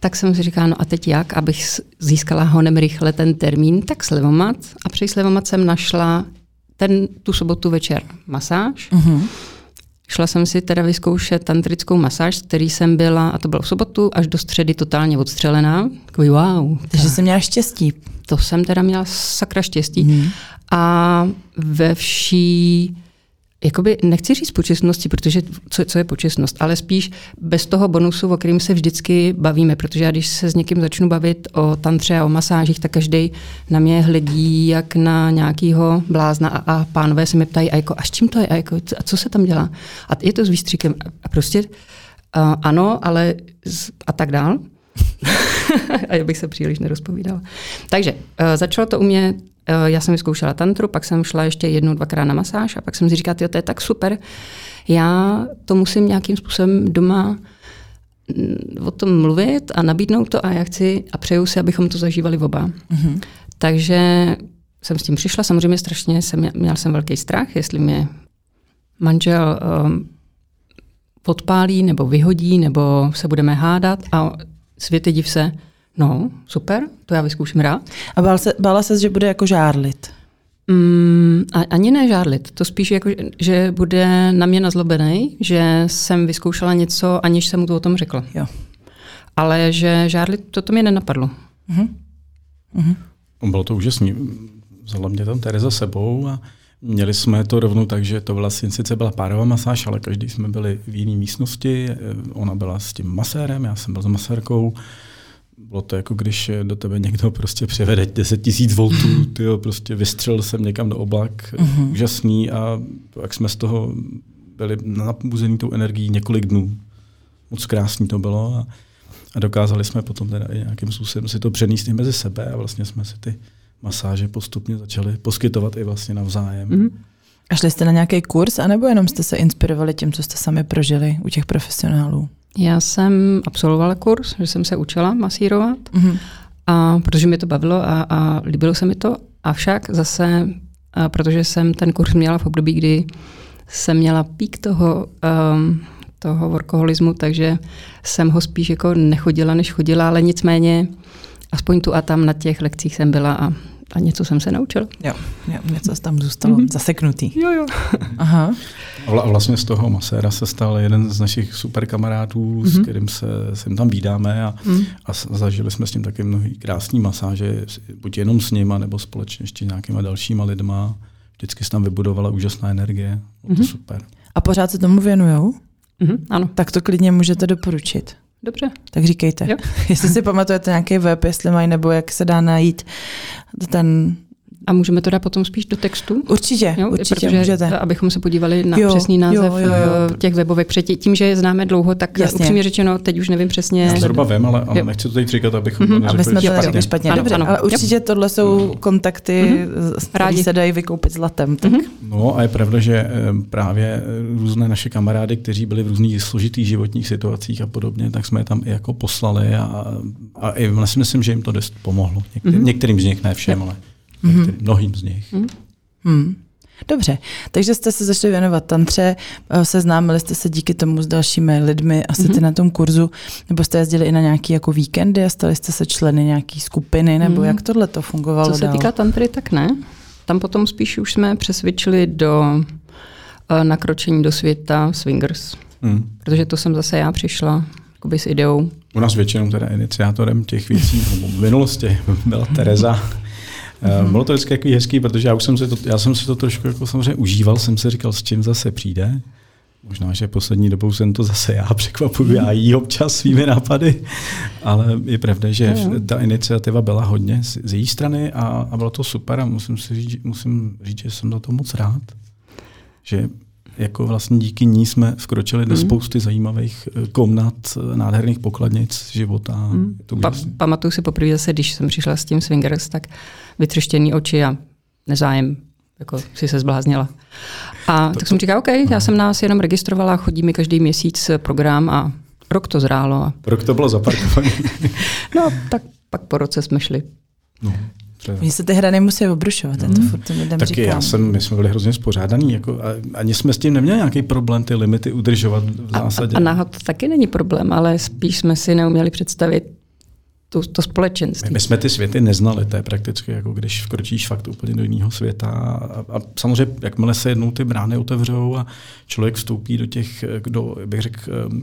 Tak jsem si říkala, no a teď jak, abych získala honem rychle ten termín, tak slevomat. A při slevomat jsem našla ten, tu sobotu večer masáž. Uh-huh. Šla jsem si teda vyzkoušet tantrickou masáž, který jsem byla, a to bylo v sobotu, až do středy totálně odstřelená. Takový wow. Takže jsem měla štěstí. To jsem teda měla sakra štěstí. Uh-huh. A ve vší jakoby nechci říct počestnosti, protože co, co je počestnost, ale spíš bez toho bonusu, o kterým se vždycky bavíme, protože já když se s někým začnu bavit o tantře a o masážích, tak každý na mě hledí jak na nějakýho blázna a, a pánové se mi ptají, a, jako, a s čím to je, a, jako, a co se tam dělá. A je to s výstřikem. A prostě a, ano, ale a tak dál. a já bych se příliš nerozpovídala. Takže uh, začalo to u mě já jsem vyzkoušela tantru, pak jsem šla ještě jednou, dvakrát na masáž a pak jsem si říkala, to je tak super, já to musím nějakým způsobem doma mm, o tom mluvit a nabídnout to a já chci a přeju si, abychom to zažívali oba. Mm-hmm. Takže jsem s tím přišla, samozřejmě strašně jsem, měl jsem velký strach, jestli mě manžel um, podpálí nebo vyhodí, nebo se budeme hádat a světy div se, No, super, to já vyzkouším rád. A bála se, bála se že bude jako žárlit? Mm, ani ne žárlit, to spíš jako, že bude na mě nazlobený, že jsem vyzkoušela něco, aniž jsem mu to o tom řekla. Jo. Ale že žárlit, to, to mě nenapadlo. Uh-huh. Uh-huh. Bylo to úžasné. Vzala mě tam Tereza sebou a měli jsme to rovnou tak, že to vlastně sice byla párová masáž, ale každý jsme byli v jiné místnosti. Ona byla s tím masérem, já jsem byl s masérkou bylo to jako když do tebe někdo prostě přivede 10 tisíc voltů, tyjo, prostě vystřelil jsem někam do oblak, uh-huh. úžasný a jak jsme z toho byli napuzený tou energií několik dnů. Moc krásný to bylo a, a dokázali jsme potom teda i nějakým způsobem si to přenést i mezi sebe a vlastně jsme si ty masáže postupně začali poskytovat i vlastně navzájem. Uh-huh. A šli jste na nějaký kurz, anebo jenom jste se inspirovali tím, co jste sami prožili u těch profesionálů? Já jsem absolvovala kurz, že jsem se učila masírovat, mm-hmm. a, protože mi to bavilo a, a líbilo se mi to. Avšak zase, a protože jsem ten kurz měla v období, kdy jsem měla pík toho, um, toho workoholismu, takže jsem ho spíš jako nechodila, než chodila, ale nicméně aspoň tu a tam na těch lekcích jsem byla a, a něco jsem se naučila. Jo, jo něco tam zůstalo mm-hmm. zaseknutý. Jo, jo. Aha. A vlastně z toho maséra se stal jeden z našich super kamarádů, mm-hmm. s kterým se, se tam vídáme a, mm. a zažili jsme s ním taky mnohý krásný masáže, buď jenom s ním, nebo společně ještě nějakýma dalšíma lidma. Vždycky se tam vybudovala úžasná energie. Bylo mm-hmm. to mhm. super. A pořád se tomu věnujou? Mm-hmm, ano. Tak to klidně můžete doporučit. Dobře. Tak říkejte. Jo. jestli si pamatujete nějaký web, jestli mají, nebo jak se dá najít ten a můžeme to dát potom spíš do textu? Určitě, jo? určitě Protože, můžete. Abychom se podívali na jo, přesný název jo, jo, jo. Eh, těch webovek. Předtím, tím, že je známe dlouho, tak Jasně. upřímně řečeno, teď už nevím přesně. Já zhruba vím, ale, ale nechci to teď říkat, abychom mm-hmm. to Aby jsme to špatně. špatně. Ano, Dobře, ano. ale určitě tohle jsou kontakty, mm-hmm. které se dají vykoupit zlatem. Tak. Mm-hmm. No a je pravda, že eh, právě eh, různé naše kamarády, kteří byli v různých složitých životních situacích a podobně, tak jsme je tam i jako poslali a, a i vlastně myslím, že jim to dost pomohlo. Některým, mm-hmm. některým z nich, ne všem, ale mm-hmm. mnohým z nich. Mm-hmm. Hmm. Dobře, takže jste se začali věnovat tantře, eh, seznámili jste se díky tomu s dalšími lidmi, asi mm-hmm. ty na tom kurzu, nebo jste jezdili i na nějaké jako víkendy a stali jste se členy nějaké skupiny, nebo mm-hmm. jak tohle to fungovalo Co se dál? týká tantry, tak ne. Tam potom spíš už jsme přesvědčili do uh, nakročení do světa swingers, mm. protože to jsem zase já přišla jakoby s ideou. U nás většinou teda iniciátorem těch věcí v minulosti byla Tereza, Mm-hmm. Bylo to vždycky takový hezký, protože já už jsem si to, já jsem si to trošku jako samozřejmě užíval, jsem si říkal, s čím zase přijde. Možná, že poslední dobou jsem to zase já překvapuju, já jí občas svými nápady, ale je pravda, že ta iniciativa byla hodně z, z její strany a, a bylo to super a musím, si říct, musím říct, že jsem za to moc rád, že jako vlastně díky ní jsme vkročili mm. do mhm. spousty zajímavých eh, komnat, eh, nádherných pokladnic života. Mm. To pa, pamatuju si poprvé zase, když jsem přišla s tím Swingers, tak vytřeštěný oči a nezájem, jako si se zbláznila. A to, tak jsem říkala, OK, no. já jsem nás jenom registrovala, chodí mi každý měsíc program a rok to zrálo. A... Rok to bylo zaparkované. no, tak pak po roce jsme šli. No. Oni se ty hra nemusí obrušovat, hmm. to furt lidem Taky říkám. já jsem, my jsme byli hrozně spořádaný, jako, a, ani jsme s tím neměli nějaký problém ty limity udržovat v zásadě. A, a náhod to taky není problém, ale spíš jsme si neuměli představit to, to společenství. My, my jsme ty světy neznali, to je prakticky jako když vkročíš fakt úplně do jiného světa a, a samozřejmě jakmile se jednou ty brány otevřou a člověk vstoupí do těch, do, bych řekl,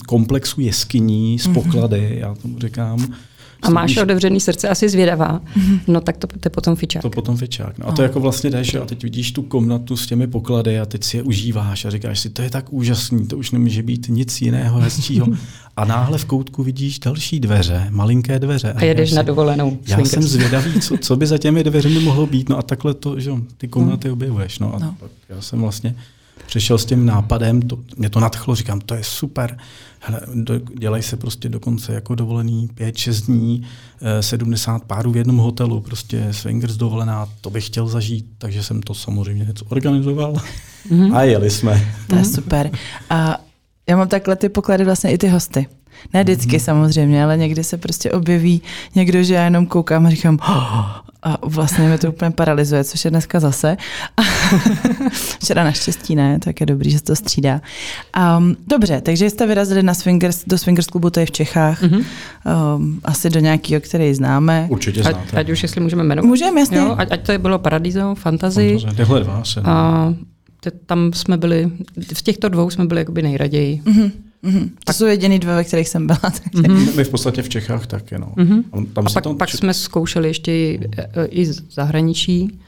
komplexu jeskyní z mhm. poklady, mm-hmm. já tomu říkám, a máš otevřený srdce, asi zvědavá, mm-hmm. no tak to, to je potom fičák. To potom fičák. No a to jako vlastně jdeš a teď vidíš tu komnatu s těmi poklady a teď si je užíváš a říkáš si, to je tak úžasný, to už nemůže být nic jiného hezčího. a náhle v koutku vidíš další dveře, malinké dveře. A, a jedeš si, na dovolenou. Já jsem zvědavý, co, co by za těmi dveřmi mohlo být. No a takhle to, že ty komnaty no. objevuješ. No a no. já jsem vlastně přišel s tím nápadem, to, mě to nadchlo, říkám, to je super, hele, do, dělají se prostě dokonce jako dovolený 5-6 dní, 70 eh, párů v jednom hotelu, prostě swingers dovolená, to bych chtěl zažít, takže jsem to samozřejmě něco organizoval mm-hmm. a jeli jsme. To je super. A já mám takhle ty poklady vlastně i ty hosty. Ne vždycky mm-hmm. samozřejmě, ale někdy se prostě objeví někdo, že já jenom koukám a říkám, oh, a vlastně mě to úplně paralyzuje, což je dneska zase. Včera naštěstí ne, tak je dobrý, že se to střídá. Um, dobře, takže jste vyrazili na swingers, do swingers klubu tady v Čechách, mm-hmm. um, asi do nějakého, který známe. Určitě znáte. Ať, ať už jestli můžeme jmenovat. Můžeme, jasně. Jo, ať, ať to bylo Paradiso, Fantasy. Tyhle dva se. A tam jsme byli, v těchto dvou jsme byli jakoby nejraději. Mm-hmm. Mm-hmm. To jsou jediný dva, ve kterých jsem byla. Mm-hmm. My v podstatě v Čechách taky. No. Mm-hmm. Tam a pak, tam... pak jsme zkoušeli ještě i, i zahraničí.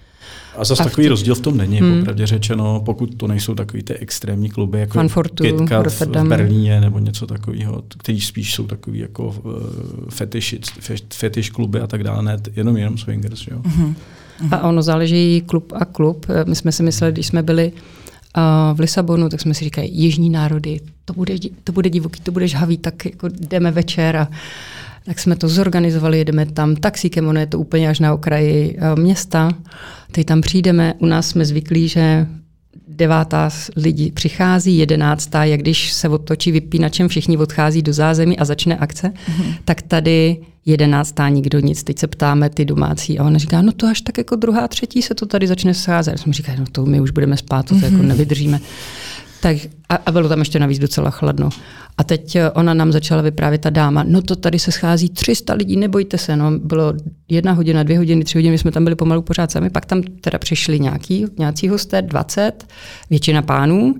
A zase a takový v... rozdíl v tom není, hmm. popravdě řečeno, pokud to nejsou takový ty extrémní kluby, jako Frankfurtu, Kitka v, v Berlíně nebo něco takového, který spíš jsou takový jako uh, fetish, fetish kluby a tak dále, ne jenom jenom swingers. Jo. Hmm. A ono záleží klub a klub. My jsme si mysleli, když jsme byli v Lisabonu, tak jsme si říkali, jižní národy, to bude, to bude divoký, to bude žhavý, tak jako jdeme večer a tak jsme to zorganizovali, jedeme tam taxíkem, ono je to úplně až na okraji města, teď tam přijdeme, u nás jsme zvyklí, že devátá lidí přichází, jedenáctá, jak když se otočí vypínačem, všichni odchází do zázemí a začne akce, mm-hmm. tak tady jedenáctá nikdo nic. Teď se ptáme ty domácí a ona říká, no to až tak jako druhá, třetí se to tady začne scházet. Jsme říkali, no to my už budeme spát, to, to mm-hmm. jako mhm. nevydržíme. Tak, a, a bylo tam ještě navíc docela chladno. A teď eh, ona nám začala vyprávět ta dáma, no to tady se schází 300 lidí, nebojte se, no bylo jedna hodina, dvě hodiny, tři hodiny, my jsme tam byli pomalu pořád sami, pak tam teda přišli nějaký, nějací hosté, 20, většina pánů,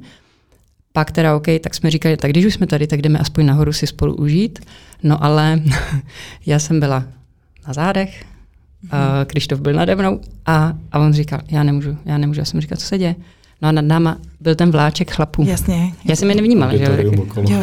pak teda OK, tak jsme říkali, tak když už jsme tady, tak jdeme aspoň nahoru si spolu užít. No ale já jsem byla na zádech, mm-hmm. Krištof byl nade mnou a, a on říkal, já nemůžu, já nemůžu. Já jsem říkal, co se děje? No a nad náma byl ten vláček chlapů. Jasně. Já jsem je nevnímala. Že? Jo, jo, jo, jo,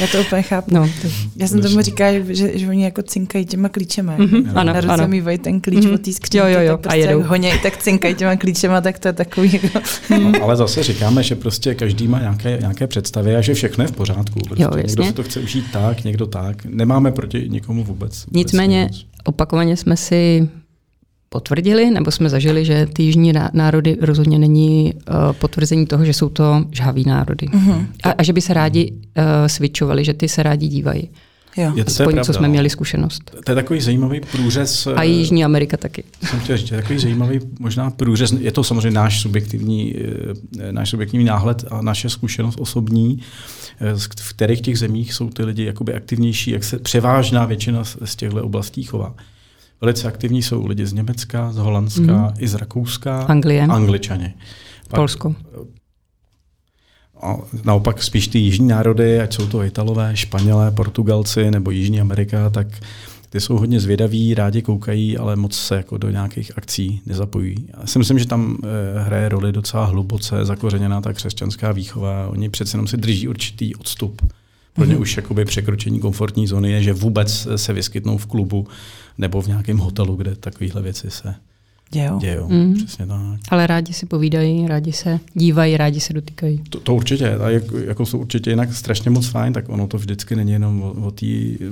já to úplně chápu. No, to... Já jsem tomu říkala, že, že oni jako cinkají těma klíčema. Mm-hmm, ano, na ruce ano. mývají ten klíč mm-hmm. od té skřínky, jo, jo, jo, tak prostě a jedou. honěj, tak cinkají těma klíčema, tak to je takový jako... no, ale zase říkáme, že prostě každý má nějaké, nějaké představy a že všechno je v pořádku. Prostě jo, někdo si to chce užít tak, někdo tak. Nemáme proti nikomu vůbec. Nicméně vůbec opakovaně jsme si potvrdili, nebo jsme zažili, že ty jižní národy rozhodně není uh, potvrzení toho, že jsou to žhaví národy. Uh-huh. A, a že by se rádi uh, switchovali, že ty se rádi dívají. Jo. Je to, Aspoň, je co jsme no. měli zkušenost. To je takový zajímavý průřez. A Jižní Amerika taky. Jsem chtěl říct, takový zajímavý možná průřez. Je to samozřejmě náš subjektivní, náš subjektivní náhled a naše zkušenost osobní, v kterých těch zemích jsou ty lidi jakoby aktivnější, jak se převážná většina z těchto oblastí chová. Velice aktivní jsou lidi z Německa, z Holandska, mm. i z Rakouska. Anglie. Angličani. Polsko. A naopak spíš ty jižní národy, ať jsou to Italové, Španělé, Portugalci nebo Jižní Amerika, tak ty jsou hodně zvědaví, rádi koukají, ale moc se jako do nějakých akcí nezapojí. Já si myslím, že tam eh, hraje roli docela hluboce zakořeněná ta křesťanská výchova. Oni přece jenom si drží určitý odstup pro ně už jakoby překročení komfortní zóny je, že vůbec se vyskytnou v klubu nebo v nějakém hotelu, kde takovéhle věci se dějou. dějou. Mm. Přesně tak. Ale rádi si povídají, rádi se dívají, rádi se dotýkají. To, to určitě. A jak, jako jsou určitě jinak strašně moc fajn, tak ono to vždycky není jenom o, o té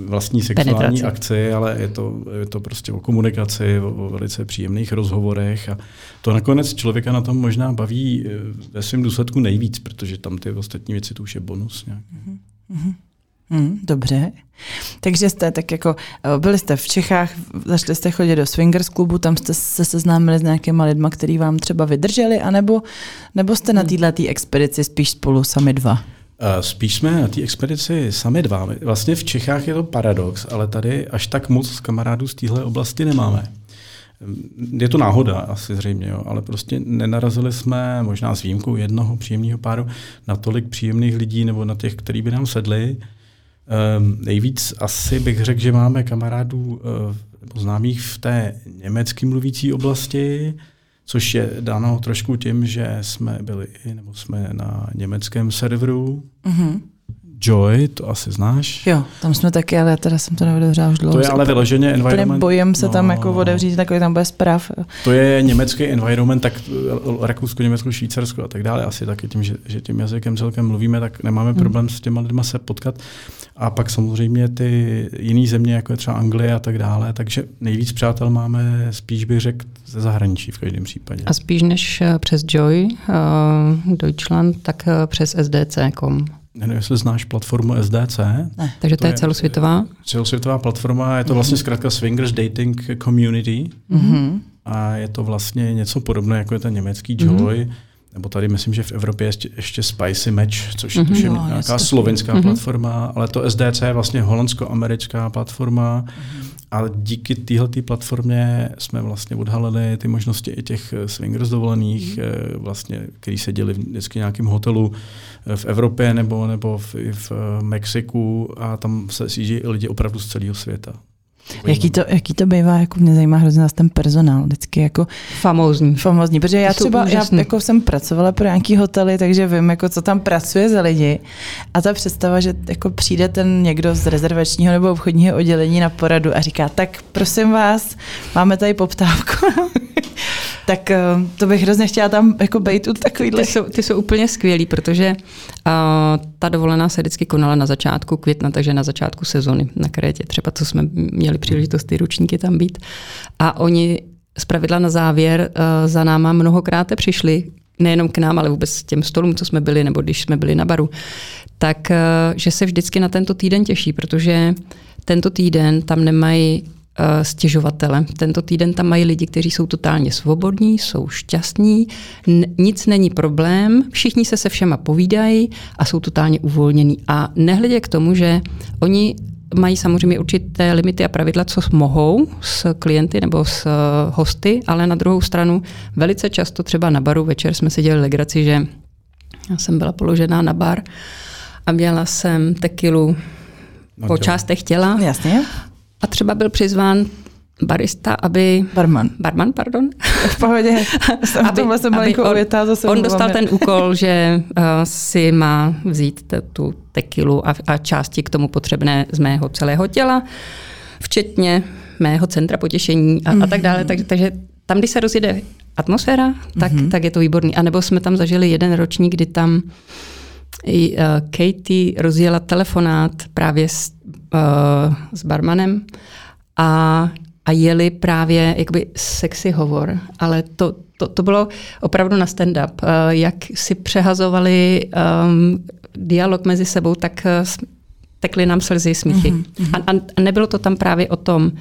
vlastní sexuální Penetraci. akci, ale je to, je to prostě o komunikaci, o, o velice příjemných rozhovorech. A to nakonec člověka na tom možná baví eh, ve svém důsledku nejvíc, protože tam ty ostatní věci to už je bonus. Nějak. Mm-hmm. Mm-hmm. Hmm, dobře. Takže jste tak jako, eh, byli jste v Čechách, začali jste chodit do swingers klubu, tam jste se seznámili s nějakýma lidma, který vám třeba vydrželi, anebo nebo jste na hmm. této expedici spíš spolu sami dva? Eh, spíš jsme na té expedici sami dva. Vlastně v Čechách je to paradox, ale tady až tak moc kamarádů z téhle oblasti nemáme. Je to náhoda asi zřejmě, jo, ale prostě nenarazili jsme, možná s výjimkou jednoho příjemného páru, na tolik příjemných lidí nebo na těch, kteří by nám sedli. Um, nejvíc asi bych řekl, že máme kamarádů uh, známých v té německy mluvící oblasti, což je dáno trošku tím, že jsme byli nebo jsme na německém serveru. Mm-hmm. Joy, to asi znáš. Jo, tam jsme taky, ale já teda jsem to neodevřel už dlouho. To je ale vyloženě environment. Bojím se no, tam jako odevřít, takový tam bude zpráv. To je německý environment, tak Rakousko, Německo, Švýcarsko a tak dále. Asi taky tím, že, že tím jazykem celkem mluvíme, tak nemáme hmm. problém s těma lidma se potkat. A pak samozřejmě ty jiné země, jako je třeba Anglie a tak dále. Takže nejvíc přátel máme spíš bych řekl ze zahraničí v každém případě. A spíš než eh, přes Joy, uh, Deutschland, tak uh, přes SDC.com. Nevím, jestli znáš platformu SDC. Ne. Takže to, to je celosvětová? Celosvětová platforma, je to vlastně zkrátka Swingers Dating Community. Mm-hmm. A je to vlastně něco podobné, jako je ten německý Joy. Mm-hmm. Nebo tady myslím, že v Evropě je ještě, ještě Spicy Match, což mm-hmm. je no, nějaká slovenská mm-hmm. platforma, ale to SDC je vlastně holandsko-americká platforma. Mm-hmm. A díky téhle platformě jsme vlastně odhalili ty možnosti i těch swingers dovolených, mm. vlastně, který se děli vždycky v nějakém hotelu v Evropě nebo, nebo v, v Mexiku a tam se sjíždí lidi opravdu z celého světa. Jaký to, jaký to bývá, jako mě zajímá hrozně nás ten personál, vždycky jako famózní. Famózní, protože já třeba, já jako jsem pracovala pro nějaký hotely, takže vím, jako co tam pracuje za lidi. A ta představa, že jako přijde ten někdo z rezervačního nebo obchodního oddělení na poradu a říká, tak prosím vás, máme tady poptávku tak eh, to bych hrozně chtěla tam jako bejt u takovýhle. Ty jsou, ty jsou úplně skvělí, protože uh, ta dovolená se vždycky konala na začátku května, takže na začátku sezony na Krétě. Třeba co jsme měli příležitost ty ručníky tam být. A oni z pravidla na závěr uh, za náma mnohokrát přišli, nejenom k nám, ale vůbec těm stolům, co jsme byli, nebo když jsme byli na baru, tak že se vždycky na tento týden těší, protože tento týden tam nemají uh, stěžovatele. Tento týden tam mají lidi, kteří jsou totálně svobodní, jsou šťastní, n- nic není problém, všichni se se všema povídají a jsou totálně uvolnění. A nehledě k tomu, že oni mají samozřejmě určité limity a pravidla, co mohou s klienty nebo s uh, hosty, ale na druhou stranu velice často třeba na baru večer jsme si dělali legraci, že já jsem byla položená na bar a měla jsem tekilu no, po částech těla. Jasně. A třeba byl přizván barista, aby... Barman. Barman, pardon. V pohodě. Jsem aby, tomhle jsem malinko on, ovětá zase. On dostal ten úkol, že uh, si má vzít t- tu tekilu a, a části k tomu potřebné z mého celého těla, včetně mého centra potěšení a, mm-hmm. a tak dále. Tak, takže tam, když se rozjede atmosféra, tak, mm-hmm. tak je to výborný. A nebo jsme tam zažili jeden ročník, kdy tam uh, Katie rozjela telefonát právě s, uh, s barmanem a a jeli právě jakoby sexy hovor, ale to, to, to bylo opravdu na stand-up. Uh, jak si přehazovali um, dialog mezi sebou, tak uh, tekly nám slzy smíchy. Mm-hmm. A, a nebylo to tam právě o tom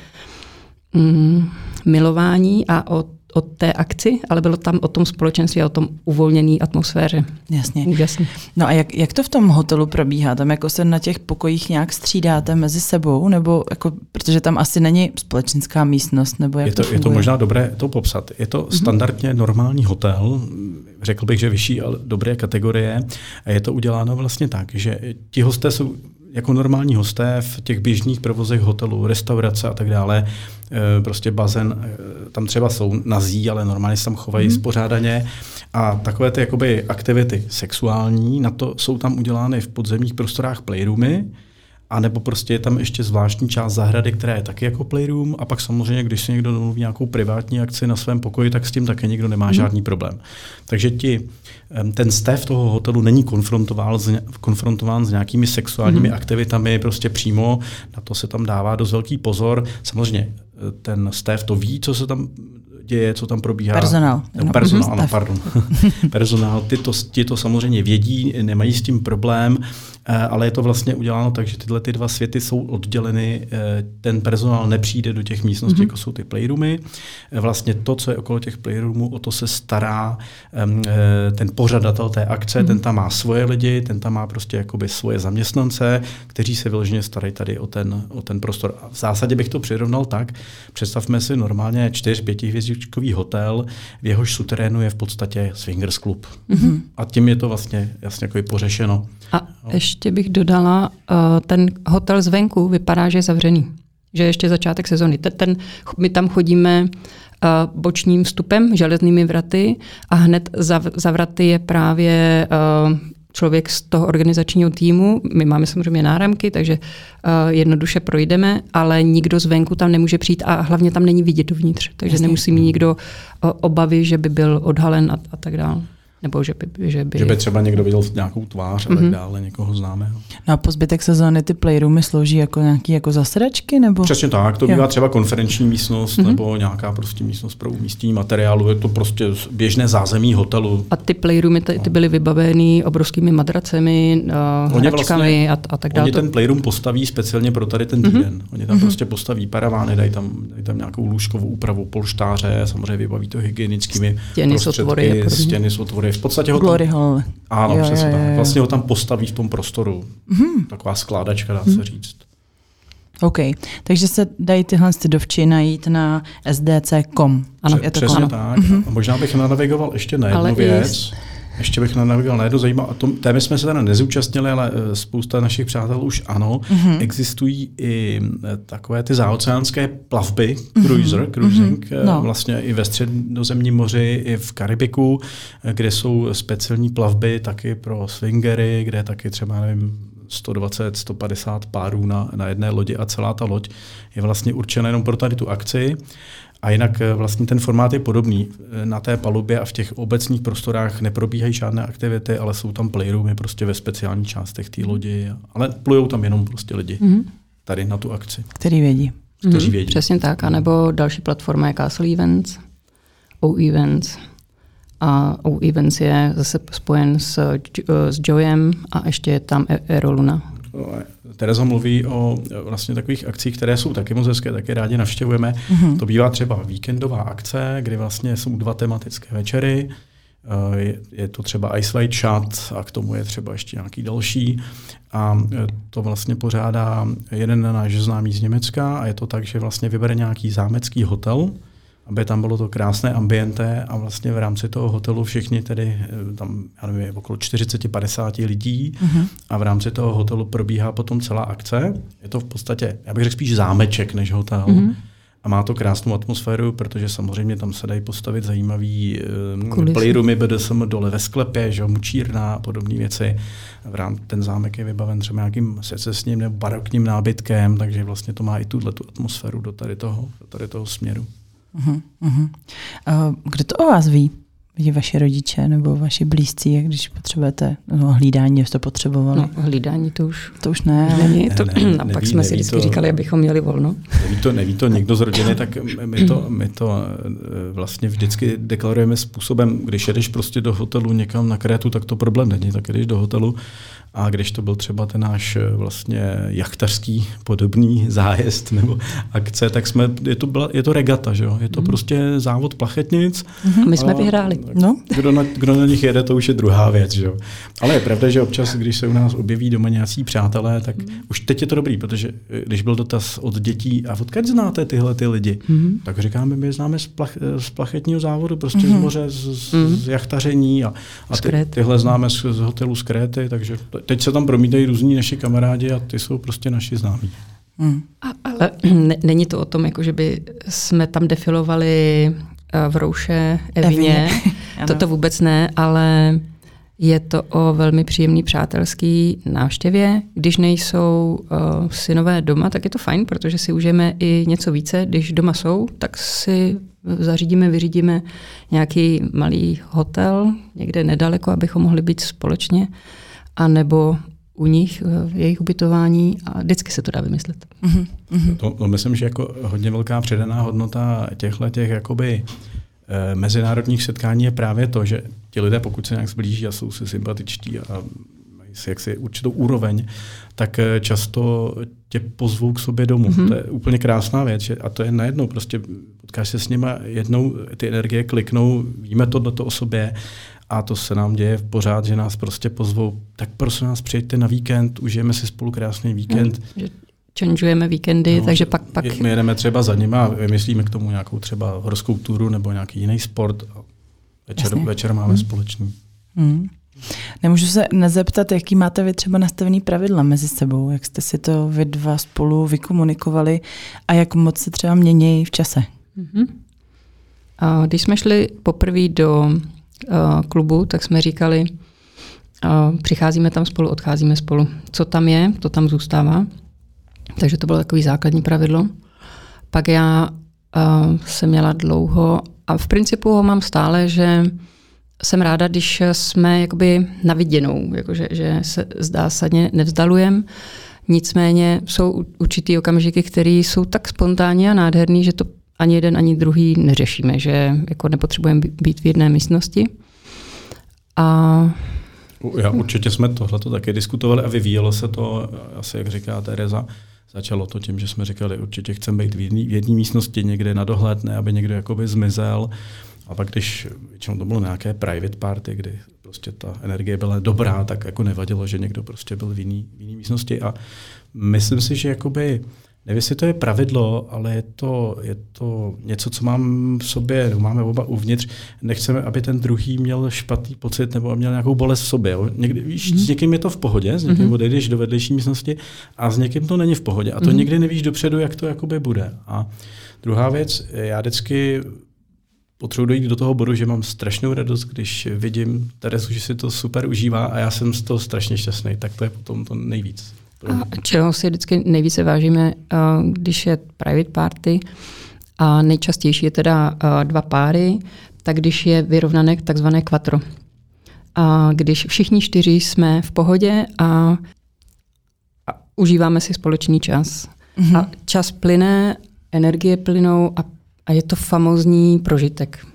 mm, milování a o o té akci, ale bylo tam o tom společenství a o tom uvolněné atmosféře. Jasně. Úžasně. No a jak, jak to v tom hotelu probíhá? Tam jako se na těch pokojích nějak střídáte mezi sebou, nebo jako, protože tam asi není společenská místnost, nebo jak je to, to je to možná dobré to popsat. Je to mm-hmm. standardně normální hotel, řekl bych, že vyšší, ale dobré kategorie. A je to uděláno vlastně tak, že ti hosté jsou jako normální hosté v těch běžných provozech hotelů, restaurace a tak dále, e, prostě bazén, e, tam třeba jsou nazí, ale normálně se tam chovají mm. spořádaně a takové ty jakoby aktivity sexuální, na to jsou tam udělány v podzemních prostorách playroomy, a nebo prostě je tam ještě zvláštní část zahrady, která je taky jako playroom a pak samozřejmě, když si někdo domluví nějakou privátní akci na svém pokoji, tak s tím také nikdo nemá mm. žádný problém. Takže ti, ten stav toho hotelu není konfrontován s, konfrontován s nějakými sexuálními mm. aktivitami prostě přímo, na to se tam dává dost velký pozor. Samozřejmě e, ten stav to ví, co se tam děje, co tam probíhá. Personál. No, personál, ano, pardon. personál, ty to, ty to samozřejmě vědí, nemají s tím problém, eh, ale je to vlastně uděláno tak, že tyhle ty dva světy jsou odděleny, eh, ten personál nepřijde do těch místností, mm-hmm. jako jsou ty playroomy. Eh, vlastně to, co je okolo těch playroomů, o to se stará ten pořadatel té akce, mm-hmm. ten tam má svoje lidi, ten tam má prostě jakoby svoje zaměstnance, kteří se vyloženě starají tady o ten, o ten prostor. A v zásadě bych to přirovnal tak, představme si normálně čtyř, pěti hvězdičkový hotel, v jehož suterénu je v podstatě swingers club. Mm-hmm. A tím je to vlastně jasně jako pořešeno. A no. ještě bych dodala, uh, ten hotel zvenku vypadá, že je zavřený. Že je ještě začátek sezony. Ten, ten, my tam chodíme uh, bočním vstupem, železnými vraty a hned za, za vraty je právě uh, člověk z toho organizačního týmu. My máme samozřejmě náramky, takže uh, jednoduše projdeme, ale nikdo zvenku tam nemůže přijít a hlavně tam není vidět dovnitř. Takže Jasně. nemusí mít nikdo uh, obavy, že by byl odhalen a, a tak dále. Nebo že by, že by... Že by třeba někdo viděl nějakou tvář mm-hmm. a tak mhm. dále, někoho známého. No a po zbytek sezóny ty playroomy slouží jako nějaký jako zasedačky? Nebo? Přesně tak, to bývá třeba konferenční místnost mm-hmm. nebo nějaká prostě místnost pro umístění materiálu, je to prostě běžné zázemí hotelu. A ty playroomy ty, ty byly vybaveny obrovskými madracemi, uh, hračkami vlastně, a, a tak dále. Oni ten playroom postaví speciálně pro tady ten mhm. týden. Mm-hmm. Oni tam mm-hmm. prostě postaví paravany, dají tam, dají tam nějakou lůžkovou úpravu, polštáře, samozřejmě vybaví to hygienickými stěny prostředky, stěny s otvory v podstatě ho tam, Glory Hall. Ano, jo, přesně jo, jo, jo. Vlastně ho tam postaví v tom prostoru. Mm-hmm. Taková skládačka, dá mm-hmm. se říct. OK, takže se dají tyhle ty dovči najít na sdc.com. Ano, je to přesně ano. tak. Mm-hmm. A možná bych navigoval ještě na jednu Ale věc. I ještě bych navigoval na jednu zajímavou, a tom, témy jsme se teda nezúčastnili, ale eh, spousta našich přátel už ano. Mm-hmm. Existují i eh, takové ty záoceánské plavby, mm-hmm. cruiser, cruising, mm-hmm. no. vlastně i ve středozemním moři, i v Karibiku, kde jsou speciální plavby taky pro swingery, kde taky třeba, nevím, 120, 150 párů na, na jedné lodi a celá ta loď je vlastně určena jenom pro tady tu akci. A jinak eh, vlastně ten formát je podobný. Eh, na té palubě a v těch obecních prostorách neprobíhají žádné aktivity, ale jsou tam playroomy prostě ve speciálních částech té lodi. Ale plujou tam jenom prostě lidi mm-hmm. tady na tu akci. Který vědí. Kteří mm-hmm. vědí. Přesně tak. A nebo další platforma je Castle Events, O Events. a u Events je zase spojen s, s Joyem a ještě je tam Aeroluna. Tereza mluví o vlastně takových akcích, které jsou taky moc hezké, taky rádi navštěvujeme. Mm-hmm. To bývá třeba víkendová akce, kdy vlastně jsou dva tematické večery. Eh, je, je to třeba Ice White Chat a k tomu je třeba ještě nějaký další. A eh, to vlastně pořádá jeden náš známý z Německa a je to tak, že vlastně vybere nějaký zámecký hotel, aby tam bylo to krásné ambiente a vlastně v rámci toho hotelu všichni tedy, eh, tam já nevím, okolo 40-50 lidí uh-huh. a v rámci toho hotelu probíhá potom celá akce. Je to v podstatě, já bych řekl spíš zámeček než hotel. Uh-huh. A má to krásnou atmosféru, protože samozřejmě tam se dají postavit zajímavý uh, playroomy BDSM dole ve sklepě, že mučírna a podobné věci. V rám, ten zámek je vybaven třeba nějakým secesním nebo barokním nábytkem, takže vlastně to má i tuhle tu atmosféru do tady toho, do tady toho směru. Uh-huh, uh-huh. Uh, kdo to o vás ví? Vidí vaši rodiče nebo vaši blízcí, když potřebujete no, hlídání, jestli to potřebovali? No, hlídání to už, to už ne. Není, to, ne, ne, a pak neví, jsme si vždycky to, říkali, abychom měli volno. Neví to, neví to někdo z rodiny, tak my to, my to eh, vlastně vždycky deklarujeme způsobem, když jedeš prostě do hotelu někam na Krétu, tak to problém není. Tak jdeš do hotelu a když to byl třeba ten náš eh, vlastně jachtařský podobný zájezd nebo akce, tak jsme, je to, byla, je to regata, že jo? je to mm. prostě závod plachetnic. Mm-hmm. My jsme a, vyhráli. No. Kdo, na, kdo na nich jede, to už je druhá věc. Že jo? Ale je pravda, že občas, když se u nás objeví doma nějací přátelé, tak mm. už teď je to dobrý, protože eh, když byl dotaz od dětí, a odkud znáte tyhle ty lidi, mm. tak říkáme, my známe z, plach, eh, z plachetního závodu, prostě mm. z moře, z, mm. z jachtaření a, a ty, tyhle známe z, z hotelu z Kréty, takže teď se tam promítají různí naši kamarádi a ty jsou prostě naši známí. Hmm. A, ale ne, není to o tom, jako že by jsme tam defilovali uh, v Rouše, Evině. Toto vůbec ne, ale je to o velmi příjemný přátelský návštěvě. Když nejsou uh, synové doma, tak je to fajn, protože si užijeme i něco více. Když doma jsou, tak si zařídíme, vyřídíme nějaký malý hotel někde nedaleko, abychom mohli být společně a nebo u nich, v jejich ubytování a vždycky se to dá vymyslet. Mm-hmm. To, to myslím, že jako hodně velká předaná hodnota těchto těch jakoby e, mezinárodních setkání je právě to, že ti lidé, pokud se nějak zblíží a jsou si sympatičtí a mají si jaksi určitou úroveň, tak eh, často tě pozvou k sobě domů. Mm-hmm. To je úplně krásná věc. Že, a to je najednou, prostě potkáš se s nima jednou, ty energie kliknou, víme to o sobě a to se nám děje v pořád, že nás prostě pozvou, tak prosím nás přijďte na víkend, užijeme si spolu krásný víkend. Hmm, že changeujeme víkendy, no, takže pak, pak... My jedeme třeba za nimi a vymyslíme k tomu nějakou třeba horskou túru nebo nějaký jiný sport a večer, večer máme hmm. společný. Hmm. Nemůžu se nezeptat, jaký máte vy třeba nastavený pravidla mezi sebou, jak jste si to vy dva spolu vykomunikovali a jak moc se třeba mění v čase? Mm-hmm. A když jsme šli poprvé do klubu, tak jsme říkali, uh, přicházíme tam spolu, odcházíme spolu. Co tam je, to tam zůstává. Takže to bylo takový základní pravidlo. Pak já uh, jsem měla dlouho a v principu ho mám stále, že jsem ráda, když jsme jakoby na viděnou, jakože, že se zásadně nevzdalujeme. Nicméně jsou určitý okamžiky, které jsou tak spontánní a nádherný, že to ani jeden, ani druhý neřešíme, že jako nepotřebujeme být v jedné místnosti. A já určitě jsme tohle taky diskutovali a vyvíjelo se to, asi jak říká Tereza, začalo to tím, že jsme říkali, určitě chceme být v jedné místnosti někde na dohled, ne aby někdo jakoby zmizel. A pak když většinou to bylo nějaké private party, kdy prostě ta energie byla dobrá, tak jako nevadilo, že někdo prostě byl v jiné místnosti. A myslím si, že jakoby Nevím, jestli to je pravidlo, ale je to, je to něco, co mám v sobě, máme oba uvnitř. Nechceme, aby ten druhý měl špatný pocit nebo měl nějakou bolest v sobě. Jo. Někdy, víš, mm-hmm. s někým je to v pohodě, s někým mm-hmm. odejdeš do vedlejší místnosti a s někým to není v pohodě. A to mm-hmm. nikdy nevíš dopředu, jak to jakoby bude. A druhá věc, já vždycky potřebuji dojít do toho bodu, že mám strašnou radost, když vidím Terezu, že si to super užívá a já jsem z toho strašně šťastný, tak to je potom to nejvíc. A čeho si vždycky nejvíce vážíme, když je private party, a nejčastější je teda dva páry, tak když je vyrovnané takzvané quattro. A když všichni čtyři jsme v pohodě a, a užíváme si společný čas. Mm-hmm. A čas plyne, energie plynou a, a je to famózní prožitek.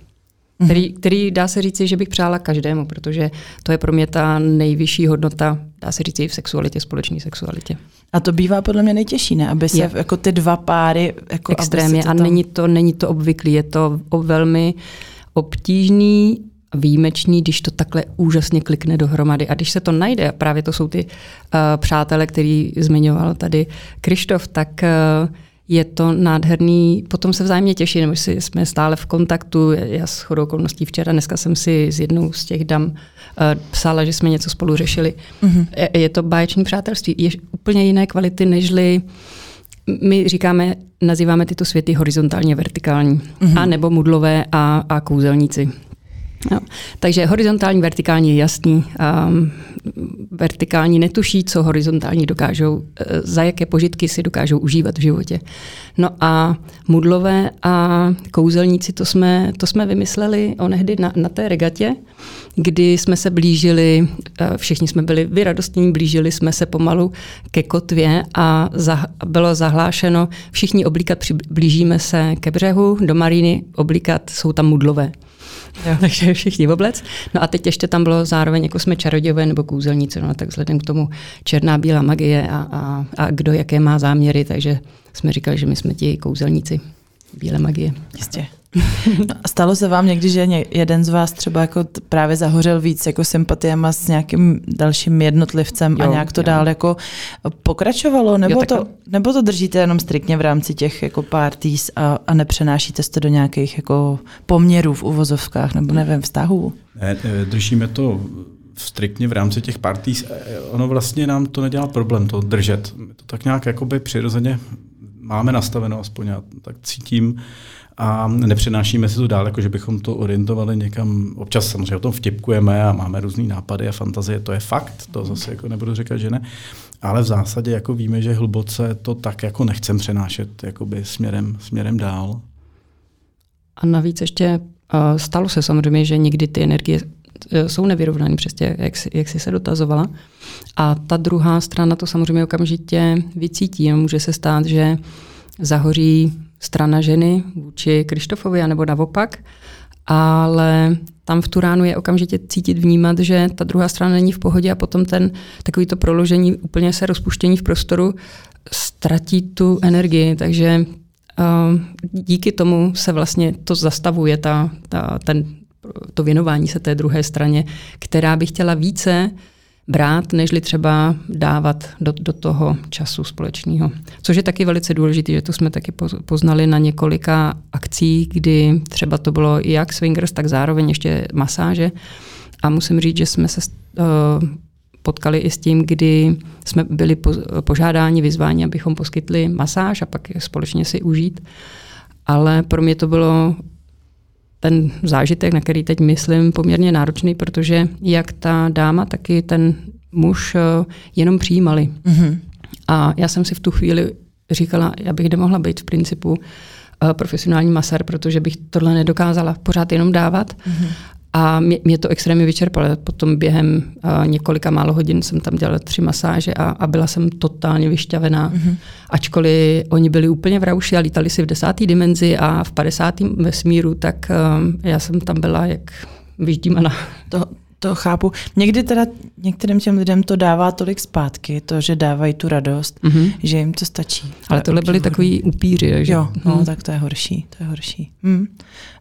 Který, který dá se říci, že bych přála každému, protože to je pro mě ta nejvyšší hodnota, dá se říci, i v sexualitě, společné sexualitě. A to bývá podle mě nejtěžší, ne? Aby se je. jako ty dva páry... Jako Extrémně. Tam... A není to, není to obvyklý, je to velmi obtížný výjimečný, když to takhle úžasně klikne dohromady. A když se to najde, a právě to jsou ty uh, přátelé, který zmiňoval tady Krištof, tak uh, je to nádherný, potom se vzájemně těší, nebo si jsme stále v kontaktu, já s chodou okolností včera, dneska jsem si s jednou z těch dam uh, psala, že jsme něco spolu řešili. Mm-hmm. Je, je to báječný přátelství, je úplně jiné kvality, nežli my říkáme, nazýváme tyto světy horizontálně vertikální, mm-hmm. a nebo mudlové a, a kouzelníci. No. Takže horizontální, vertikální je jasný. Um, vertikální netuší, co horizontální dokážou, eh, za jaké požitky si dokážou užívat v životě. No a mudlové a kouzelníci, to jsme, to jsme vymysleli onehdy na, na té regatě, kdy jsme se blížili, eh, všichni jsme byli vyradostní, blížili jsme se pomalu ke kotvě a za, bylo zahlášeno, všichni oblíkat, blížíme se ke břehu, do maríny oblíkat, jsou tam mudlové. Jo, takže všichni v oblec. No a teď ještě tam bylo zároveň, jako jsme čarodějové nebo kouzelníci, no tak vzhledem k tomu černá bílá magie a, a, a kdo jaké má záměry, takže jsme říkali, že my jsme ti kouzelníci bílé magie. Jistě. Stalo se vám někdy, že jeden z vás třeba jako právě zahořel víc jako sympatiema s nějakým dalším jednotlivcem jo, a nějak to jo. dál jako pokračovalo? Nebo, jo, to, nebo to držíte jenom striktně v rámci těch jako parties a, a nepřenášíte to do nějakých jako poměrů v uvozovkách nebo nevím, vztahů? Ne, držíme to striktně v rámci těch parties. Ono vlastně nám to nedělá problém to držet. My to tak nějak jakoby přirozeně máme nastaveno, aspoň já tak cítím a nepřenášíme si to dál, jako že bychom to orientovali někam. Občas samozřejmě o tom vtipkujeme a máme různé nápady a fantazie, to je fakt, to zase jako nebudu říkat, že ne. Ale v zásadě jako víme, že hluboce to tak jako nechcem přenášet jakoby směrem, směrem dál. A navíc ještě uh, stalo se samozřejmě, že někdy ty energie eh, jsou nevyrovnané, přesně jak, jak jsi se dotazovala. A ta druhá strana to samozřejmě okamžitě vycítí. Může se stát, že zahoří strana ženy vůči Krištofovi, nebo naopak, ale tam v tu ránu je okamžitě cítit, vnímat, že ta druhá strana není v pohodě a potom ten takový to proložení, úplně se rozpuštění v prostoru ztratí tu energii, takže uh, díky tomu se vlastně to zastavuje, ta, ta, ten, to věnování se té druhé straně, která by chtěla více brát, nežli třeba dávat do, do toho času společného. Což je taky velice důležité, že tu jsme taky poznali na několika akcích, kdy třeba to bylo jak swingers, tak zároveň ještě masáže. A musím říct, že jsme se uh, potkali i s tím, kdy jsme byli po, požádáni, vyzváni, abychom poskytli masáž a pak společně si užít. Ale pro mě to bylo ten zážitek, na který teď myslím, poměrně náročný, protože jak ta dáma, tak i ten muž eh, jenom přijímali. Mm-hmm. A já jsem si v tu chvíli říkala, já bych nemohla být v principu uh, profesionální masér, protože bych tohle nedokázala pořád jenom dávat. Mm-hmm. A mě, mě to extrémně vyčerpalo. Potom během uh, několika málo hodin jsem tam dělala tři masáže a, a byla jsem totálně vyšťavená. Mm-hmm. Ačkoliv oni byli úplně v rauši a lítali si v desáté dimenzi a v padesátém vesmíru, tak uh, já jsem tam byla jak vyždímaná. To, to chápu. Někdy teda některým těm lidem to dává tolik zpátky, to, že dávají tu radost, mm-hmm. že jim to stačí. Ale tohle byly takový upíři. Že? Jo, no, hmm. tak to je horší, to je horší. Hmm.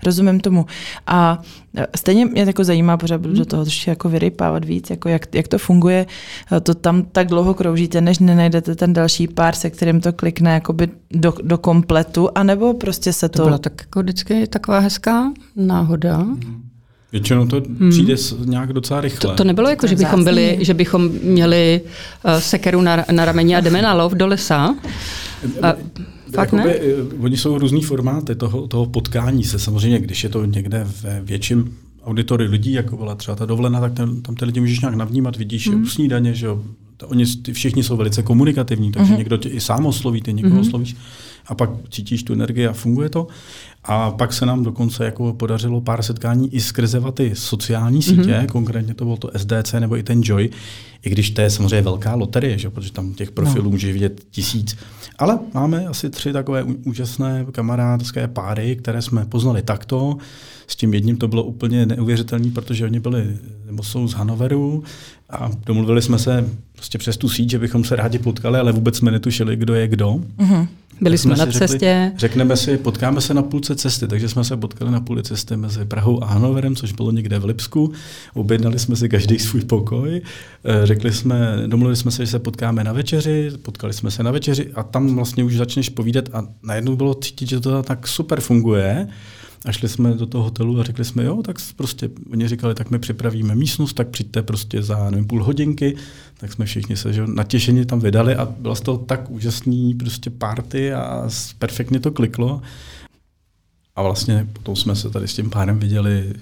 Rozumím tomu. A e, stejně mě jako zajímá, pořád budu hmm. do toho trošku jako vyrypávat víc, jako jak, jak to funguje. E, to tam tak dlouho kroužíte, než nenajdete ten další pár, se kterým to klikne jakoby do, do kompletu, anebo prostě se to... To byla tak jako vždycky taková hezká náhoda. Hmm Většinou to hmm. přijde nějak docela rychle. To, to nebylo jako, že bychom, byli, že bychom měli uh, sekeru na, na rameni a jdeme na lov do lesa. A, fakt Jakoby, ne? Eh, oni jsou různý formáty toho, toho potkání se. Samozřejmě, když je to někde ve větším auditory lidí, jako byla třeba ta dovolená, tak tam, tam ty lidi můžeš nějak navnímat, vidíš hmm. u snídaně, že jo. Oni ty všichni jsou velice komunikativní, takže hmm. někdo tě i sám osloví, ty někoho hmm. oslovíš a pak cítíš tu energii a funguje to. A pak se nám dokonce jako podařilo pár setkání i skrze ty sociální sítě, mm-hmm. konkrétně to bylo to SDC nebo i ten Joy, i když to je samozřejmě velká loterie, že? protože tam těch profilů no. může vidět tisíc. Ale máme asi tři takové úžasné kamarádské páry, které jsme poznali takto. S tím jedním to bylo úplně neuvěřitelné, protože oni byli, nebo jsou z Hanoveru a domluvili jsme se prostě přes tu síť, že bychom se rádi potkali, ale vůbec jsme netušili, kdo je kdo. Mm-hmm. Byli jsme, jsme na řekli, cestě. Řekneme si, potkáme se na půlce cesty, takže jsme se potkali na půli cesty mezi Prahou a Hanoverem, což bylo někde v Lipsku. Objednali jsme si každý svůj pokoj. Eh, řekli jsme, domluvili jsme se, že se potkáme na večeři, potkali jsme se na večeři a tam vlastně už začneš povídat a najednou bylo cítit, že to tak super funguje. A šli jsme do toho hotelu a řekli jsme, jo, tak prostě, oni říkali, tak my připravíme místnost, tak přijďte prostě za nevím, půl hodinky, tak jsme všichni se že, natěšeně tam vydali a byla z toho tak úžasný prostě party a perfektně to kliklo. A vlastně potom jsme se tady s tím párem viděli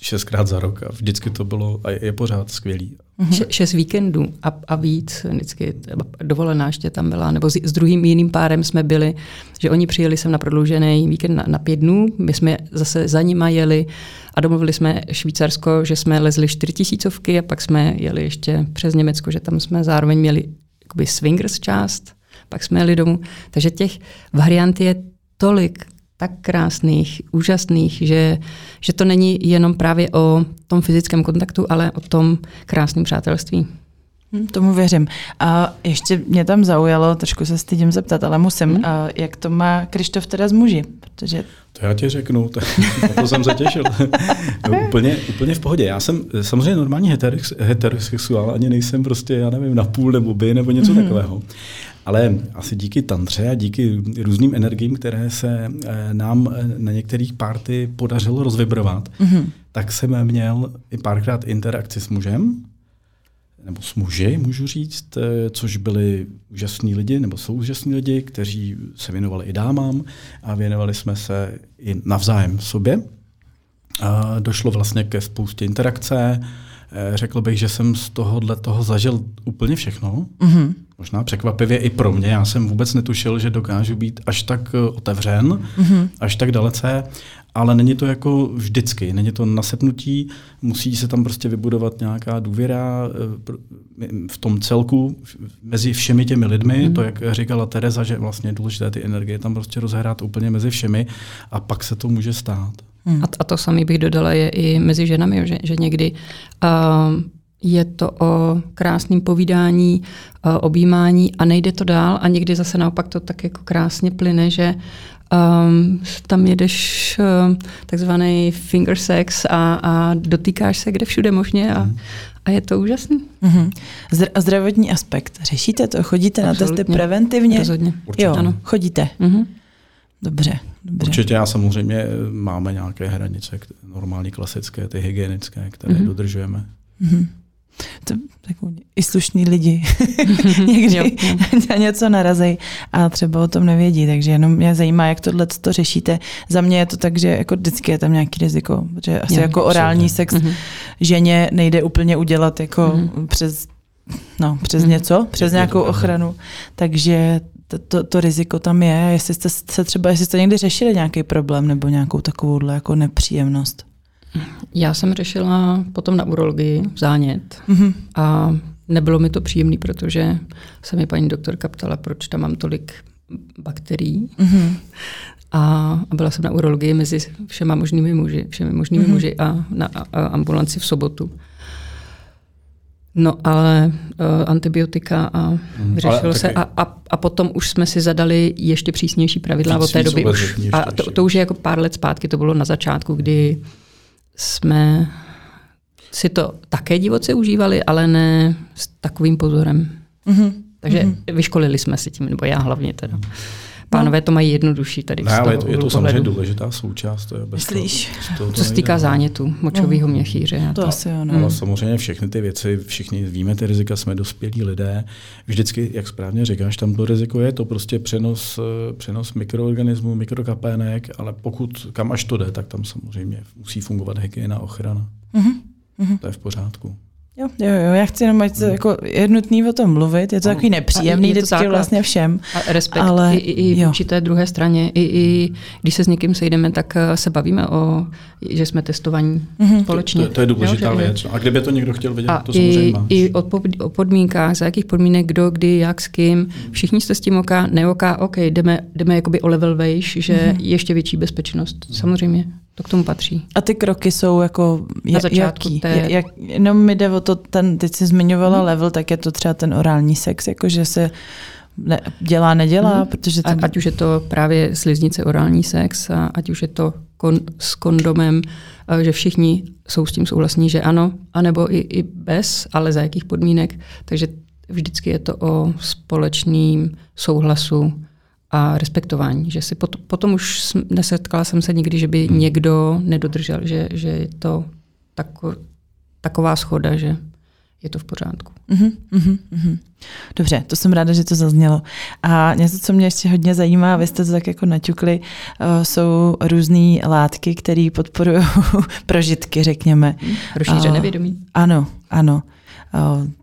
šestkrát za rok a vždycky to bylo a je pořád skvělý. Mm-hmm. šest víkendů a, a víc, vždycky dovolená ještě tam byla, nebo s, s druhým jiným párem jsme byli, že oni přijeli sem na prodloužený víkend na, na pět dnů, my jsme zase za nima jeli a domluvili jsme Švýcarsko, že jsme lezli čtyřtisícovky a pak jsme jeli ještě přes Německo, že tam jsme zároveň měli jakoby swingers část, pak jsme jeli domů. Takže těch variant je tolik, tak krásných, úžasných, že, že to není jenom právě o tom fyzickém kontaktu, ale o tom krásném přátelství. Hm, tomu věřím. A ještě mě tam zaujalo, trošku se stydím zeptat, ale musím, hmm? a jak to má Krištof teda z muži? Protože... To já ti řeknu, to, to jsem se těšil. no, úplně, úplně v pohodě. Já jsem samozřejmě normální heterosexuál, ani nejsem prostě, já nevím, na půl nebo by nebo něco hmm. takového. Ale asi díky tantře a díky různým energiím, které se eh, nám eh, na některých párty podařilo rozvibrovat, mm-hmm. tak jsem měl i párkrát interakci s mužem, nebo s muži, můžu říct, eh, což byli úžasní lidi, nebo jsou úžasní lidi, kteří se věnovali i dámám a věnovali jsme se i navzájem sobě. A došlo vlastně ke spoustě interakce. Řekl bych, že jsem z tohohle toho zažil úplně všechno. Mm-hmm možná překvapivě i pro mě. Já jsem vůbec netušil, že dokážu být až tak eh, otevřen, mm-hmm. až tak dalece, ale není to jako vždycky, není to nasepnutí, musí se tam prostě vybudovat nějaká důvěra eh, v tom celku mezi všemi těmi lidmi, mm. to, jak říkala Tereza, že vlastně je důležité ty energie tam prostě rozhrát úplně mezi všemi a pak se to může stát. Mm. A, a to samý bych dodala je i mezi ženami, že, že někdy uh, je to o krásném povídání, objímání a nejde to dál a někdy zase naopak to tak jako krásně plyne, že um, tam jedeš um, takzvaný finger sex a, a dotýkáš se kde všude možně a, mm. a je to úžasný. Mm-hmm. Zdra- zdravotní aspekt. Řešíte to? Chodíte Absolutně. na testy preventivně? Rozhodně. Určitě. Jo, ano. chodíte. Mm-hmm. Dobře, dobře. Určitě a samozřejmě máme nějaké hranice, normální klasické, ty hygienické, které mm-hmm. dodržujeme. Mm-hmm to, takový, i slušní lidi někdy jo, jo. něco narazí a třeba o tom nevědí, takže jenom mě zajímá, jak tohle to řešíte. Za mě je to tak, že jako vždycky je tam nějaký riziko, protože asi jo, jako orální sex mm-hmm. ženě nejde úplně udělat jako mm-hmm. přes no, přes mm-hmm. něco, přes nějakou ochranu, takže to, to, to riziko tam je. Jestli jste se třeba, jestli jste někdy řešili nějaký problém nebo nějakou takovouhle jako nepříjemnost. Já jsem řešila potom na urologii zánět mm-hmm. a nebylo mi to příjemné, protože se mi paní doktorka ptala, proč tam mám tolik bakterií. Mm-hmm. A, byla jsem na urologii mezi všema možnými muži, všemi možnými mm-hmm. muži a na a ambulanci v sobotu. No ale uh, antibiotika a mm, vyřešilo se a, a, a potom už jsme si zadali ještě přísnější pravidla od té doby. Už, a to, to už je jako pár let zpátky, to bylo na začátku, kdy jsme si to také divoce užívali, ale ne s takovým pozorem. Mm-hmm. Takže mm-hmm. vyškolili jsme si tím, nebo já hlavně teda. Pánové to mají jednodušší tady. Ne, ale je to, je to samozřejmě důležitá součást. To je bez Myslíš? To, to, to Co se týká zánětu, močového no. měchýře. To, to asi ano. Ale samozřejmě všechny ty věci, všichni víme ty rizika, jsme dospělí lidé. Vždycky, jak správně říkáš, tam to riziko je to prostě přenos, přenos mikroorganismů, mikrokapének, ale pokud kam až to jde, tak tam samozřejmě musí fungovat hygiena, ochrana. Mm-hmm. To je v pořádku. Jo, jo, jo, já chci jenom, ať to, hmm. jako je nutný o tom mluvit, je to ano. takový nepříjemný vždycky vlastně všem. A respekt ale, i, i vůči té druhé straně, i, i když se s někým sejdeme, tak eh, se bavíme o, že jsme testovaní mm-hmm. společně. To, to, to je důležitá jo, věc. A kdyby to někdo chtěl vidět, a to samozřejmě i, I o, o podmínkách, za jakých podmínek, kdo, kdy, jak, s kým, všichni jste s tím oka, neoká, OK, jdeme, jdeme jakoby o level vejš, že mm-hmm. ještě větší bezpečnost, samozřejmě. To k tomu patří. A ty kroky jsou jako Na začátku jaký? Té... Jak, no mi jde o to, ten, teď jsi zmiňovala hmm. level, tak je to třeba ten orální sex, jakože se ne, dělá, nedělá, hmm. protože... Ten... Ať už je to právě sliznice orální sex, a ať už je to kon, s kondomem, že všichni jsou s tím souhlasní, že ano, anebo i, i bez, ale za jakých podmínek. Takže vždycky je to o společným souhlasu a respektování. Že si pot, potom už nesetkala jsem se nikdy, že by hmm. někdo nedodržel, že, že je to tako, taková schoda, že je to v pořádku. Uh-huh, uh-huh. Dobře, to jsem ráda, že to zaznělo. A něco, co mě ještě hodně zajímá, vy jste to tak jako naťukli, uh, jsou různé látky, které podporují prožitky, řekněme. Rozšířené uh, vědomí. Ano, ano.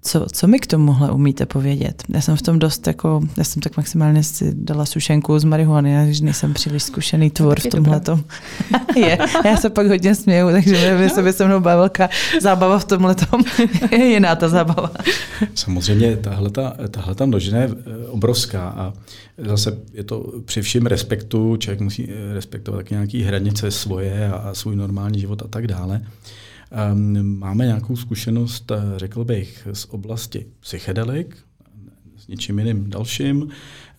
Co, co mi k tomuhle umíte povědět? Já jsem v tom dost jako, já jsem tak maximálně si dala sušenku z marihuany, já nejsem příliš zkušený tvor v tomhle tom. je, já se pak hodně směju, takže by se by se mnou bavila zábava v tomhle tom. je jiná ta zábava. Samozřejmě tahle ta množina je eh, obrovská a zase je to při všem respektu, člověk musí eh, respektovat taky nějaké hranice svoje a svůj normální život a tak dále. Ehm, máme nějakou zkušenost, eh, řekl bych, z oblasti psychedelik, s něčím jiným dalším.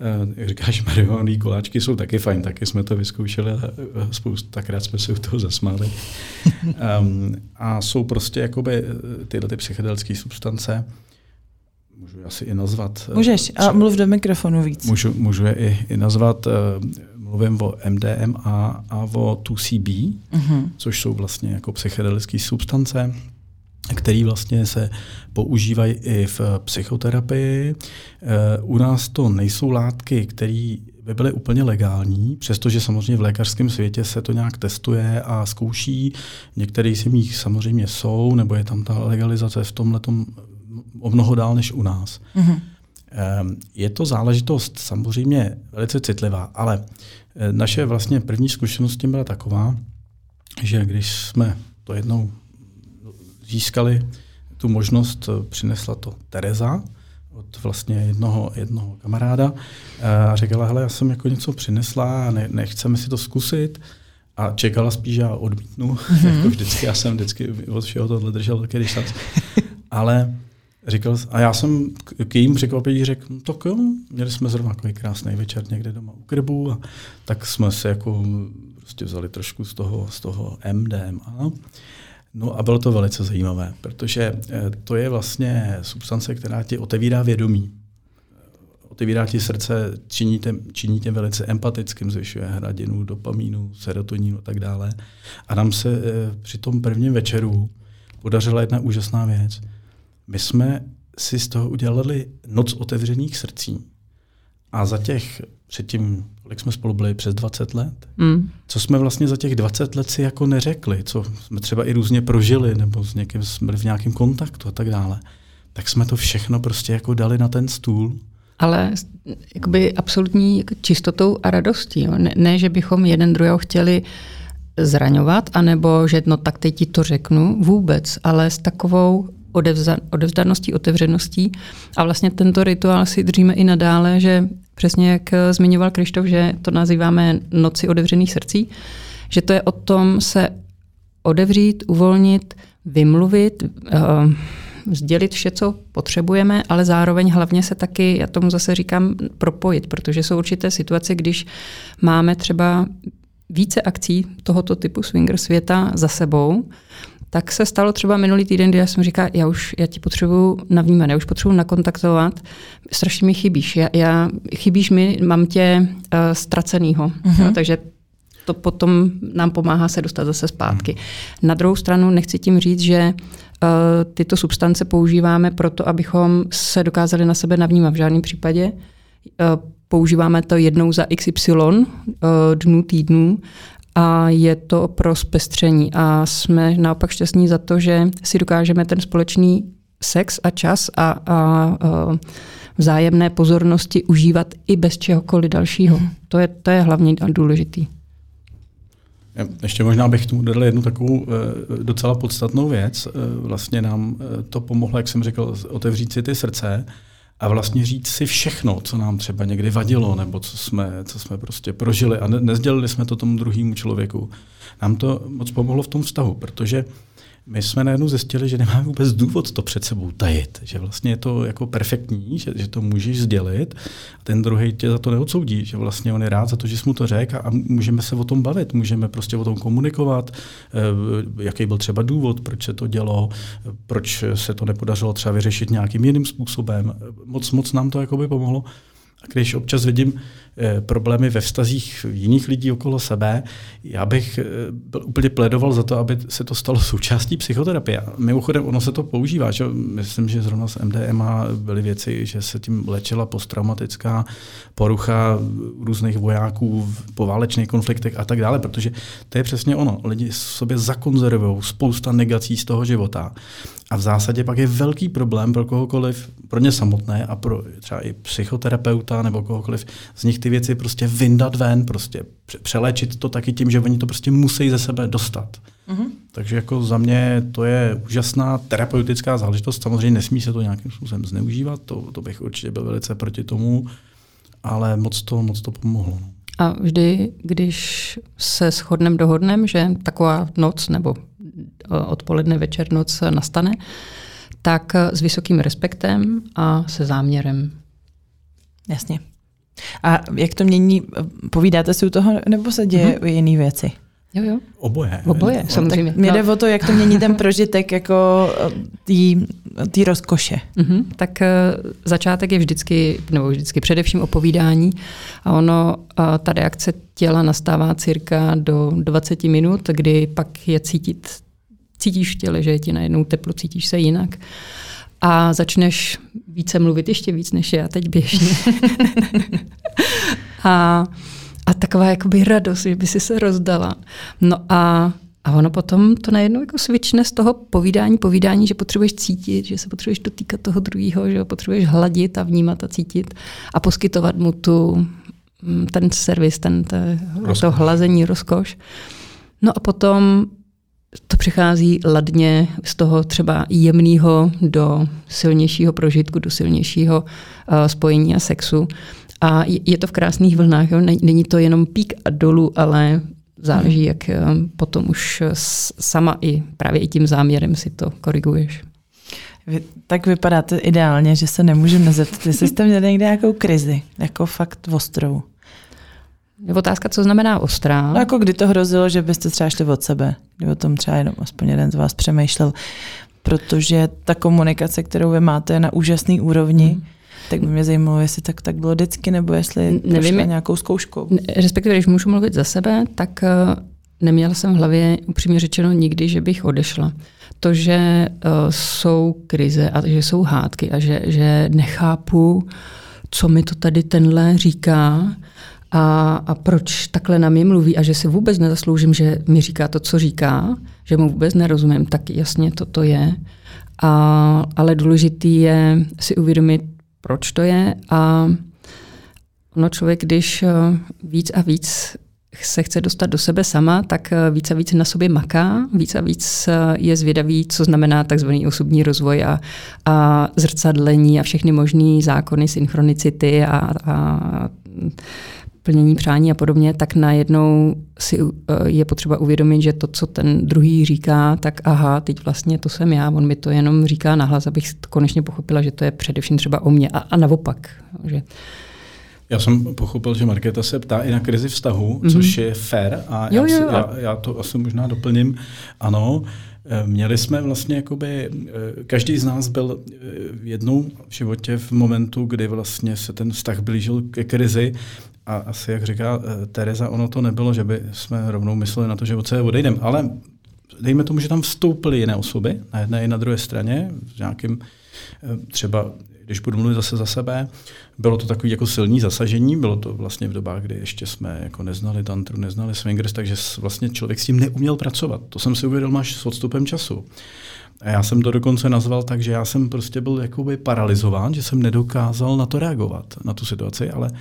Jak eh, říkáš, marihuany koláčky jsou taky fajn, taky jsme to vyzkoušeli a eh, spoustu, takrát jsme se u toho zasmáli. um, a jsou prostě jakoby tyhle ty psychedelické substance, můžu asi i nazvat. Můžeš, a mluv do mikrofonu víc. Můžu, můžu je i, i nazvat mluvím o MDMA a o 2CB, uh-huh. což jsou vlastně jako psychedelické substance, které vlastně se používají i v psychoterapii. Eh, u nás to nejsou látky, které by byly úplně legální, přestože samozřejmě v lékařském světě se to nějak testuje a zkouší. Některé z nich samozřejmě jsou, nebo je tam ta legalizace v tomhle o mnoho dál než u nás. Uh-huh. Je to záležitost samozřejmě velice citlivá, ale eh, naše vlastně první zkušenost s tím byla taková, že když jsme to jednou získali, tu možnost eh, přinesla to Tereza od vlastně jednoho, jednoho kamaráda eh, a říkala, hele, já jsem jako něco přinesla ne, nechceme si to zkusit. A čekala spíš, že já odmítnu. Mm-hmm. jako vždycky, já jsem vždycky od všeho tohle držel taky distanc. Ale Říkal, a já jsem k jejím překvapení řekl, no, tak jo, měli jsme zrovna takový krásný večer někde doma u krbu a tak jsme se jako prostě vzali trošku z toho, z toho MDMA. No a bylo to velice zajímavé, protože eh, to je vlastně substance, která ti otevírá vědomí. Otevírá ti srdce, činí tě, činí tě velice empatickým, zvyšuje hradinu, dopamínu, serotoninu a tak dále. A nám se eh, při tom prvním večeru podařila jedna úžasná věc – my jsme si z toho udělali noc otevřených srdcí. A za těch, předtím, kolik jsme spolu byli, přes 20 let, mm. co jsme vlastně za těch 20 let si jako neřekli, co jsme třeba i různě prožili, nebo s někým jsme byli v nějakém kontaktu a tak dále, tak jsme to všechno prostě jako dali na ten stůl. Ale jakoby absolutní čistotou a radostí. Jo? Ne, ne, že bychom jeden druhého chtěli zraňovat, anebo že no tak teď ti to řeknu, vůbec, ale s takovou odevzda, odevzdaností, otevřeností. A vlastně tento rituál si držíme i nadále, že přesně jak zmiňoval Krištof, že to nazýváme noci otevřených srdcí, že to je o tom se odevřít, uvolnit, vymluvit, uh, sdělit vše, co potřebujeme, ale zároveň hlavně se taky, já tomu zase říkám, propojit, protože jsou určité situace, když máme třeba více akcí tohoto typu swinger světa za sebou, tak se stalo třeba minulý týden, kdy já jsem říkala, já už já ti potřebuju navnímat, já už potřebuji nakontaktovat, strašně mi chybíš, já, já chybíš mi, mám tě uh, ztracenýho, uh-huh. jo, takže to potom nám pomáhá se dostat zase zpátky. Uh-huh. Na druhou stranu nechci tím říct, že uh, tyto substance používáme proto, abychom se dokázali na sebe navnímat v žádném případě. Uh, používáme to jednou za XY uh, dnů, týdnů a je to pro zpestření. A jsme naopak šťastní za to, že si dokážeme ten společný sex a čas a, a, a vzájemné pozornosti užívat i bez čehokoliv dalšího. Mm. To je, to je hlavně důležitý. Ještě možná bych tomu dodal jednu takovou e, docela podstatnou věc. E, vlastně nám e, to pomohlo, jak jsem řekl, otevřít si ty srdce a vlastně říct si všechno, co nám třeba někdy vadilo, nebo co jsme, co jsme prostě prožili a ne, nezdělili jsme to tomu druhému člověku. Nám to moc pomohlo v tom vztahu, protože my jsme najednou zjistili, že nemáme vůbec důvod to před sebou tajit, že vlastně je to jako perfektní, že, že to můžeš sdělit a ten druhý tě za to neodsoudí, že vlastně on je rád za to, že jsi mu to řekl a, a můžeme se o tom bavit, můžeme prostě o tom komunikovat, e, jaký byl třeba důvod, proč se to dělo, proč se to nepodařilo třeba vyřešit nějakým jiným způsobem. Moc, moc nám to jakoby pomohlo. A když občas vidím e, problémy ve vztazích jiných lidí okolo sebe, já bych e, byl úplně pledoval za to, aby se to stalo součástí psychoterapie. Mimochodem, ono se to používá. Že? Myslím, že zrovna s MDMA byly věci, že se tím léčila posttraumatická porucha různých vojáků v poválečných konfliktech a tak dále, protože to je přesně ono. Lidi sobě zakonzervují spousta negací z toho života. A v zásadě pak je velký problém pro kohokoliv, pro ně samotné a pro třeba i psychoterapeuta nebo kohokoliv z nich ty věci prostě vyndat ven, prostě přeléčit to taky tím, že oni to prostě musí ze sebe dostat. Mm-hmm. Takže jako za mě to je úžasná terapeutická záležitost. Samozřejmě nesmí se to nějakým způsobem zneužívat, to, to bych určitě byl velice proti tomu, ale moc to, moc to pomohlo. No. A vždy, když se shodnem dohodnem, že taková noc nebo odpoledne, večer, noc nastane, tak s vysokým respektem a se záměrem. Jasně. A jak to mění, povídáte si u toho, nebo se děje mm-hmm. jiné věci? Jo, jo. Oboje. Oboje, no, samozřejmě. Tak mě jde no. o to, jak to mění ten prožitek jako té rozkoše. Mm-hmm. Tak uh, začátek je vždycky, nebo vždycky především opovídání a ono, uh, ta reakce těla nastává cirka do 20 minut, kdy pak je cítit, cítíš v těle, že je ti najednou teplo, cítíš se jinak a začneš více mluvit ještě víc než já teď běžně. a a taková jakoby radost, že by si se rozdala. No a, a ono potom to najednou jako svične z toho povídání, povídání, že potřebuješ cítit, že se potřebuješ dotýkat toho druhého, že ho potřebuješ hladit a vnímat a cítit a poskytovat mu tu, mm, ten servis, ten, te, to hlazení, rozkoš. No a potom to přichází ladně z toho třeba jemného do silnějšího prožitku, do silnějšího uh, spojení a sexu. A je to v krásných vlnách, jo? není to jenom pík a dolů, ale záleží, hmm. jak eh, potom už sama i právě i tím záměrem si to koriguješ. Vy, tak vypadáte ideálně, že se nemůžeme nezeptat, jestli jste měli někde nějakou krizi, jako fakt ostrou. Je otázka, co znamená ostrá. No jako kdy to hrozilo, že byste třeba šli od sebe, kdy o tom třeba jenom aspoň jeden z vás přemýšlel, protože ta komunikace, kterou vy máte, je na úžasný úrovni. Hmm tak by mě zajímalo, jestli tak, tak bylo vždycky, nebo jestli Nevím, nějakou zkouškou. Respektive, když můžu mluvit za sebe, tak uh, neměla jsem v hlavě upřímně řečeno nikdy, že bych odešla. To, že uh, jsou krize a že jsou hádky a že, že nechápu, co mi to tady tenhle říká a, a proč takhle na mě mluví a že si vůbec nezasloužím, že mi říká to, co říká, že mu vůbec nerozumím, tak jasně to to je. A, ale důležitý je si uvědomit, proč to je a ono člověk, když eh, víc a víc se chce dostat do sebe sama, tak eh, víc a víc na sobě maká, víc a víc eh, je zvědavý, co znamená takzvaný osobní rozvoj a, a zrcadlení a všechny možné zákony synchronicity a, a plnění přání a podobně, tak najednou si je potřeba uvědomit, že to, co ten druhý říká, tak aha, teď vlastně to jsem já, on mi to jenom říká nahlas, abych konečně pochopila, že to je především třeba o mně a, a naopak. Že já jsem pochopil, že Markéta se ptá i na krizi vztahu, mm-hmm. což je fair a jo, já, jo, já, já to asi možná doplním. Ano, eh, Měli jsme vlastně jakoby, eh, každý z nás byl eh, jednou v životě v momentu, kdy vlastně se ten vztah blížil ke krizi a asi, jak říká Tereza, ono to nebylo, že by jsme rovnou mysleli na to, že od sebe odejdeme, ale dejme tomu, že tam vstoupily jiné osoby na jedné i na druhé straně, v nějakým třeba když budu mluvit zase za sebe, bylo to takový jako silný zasažení, bylo to vlastně v dobách, kdy ještě jsme jako neznali tantru, neznali swingers, takže vlastně člověk s tím neuměl pracovat. To jsem si uvědomil až s odstupem času. A já jsem to dokonce nazval tak, že já jsem prostě byl jakoby paralizován, že jsem nedokázal na to reagovat, na tu situaci, ale eh,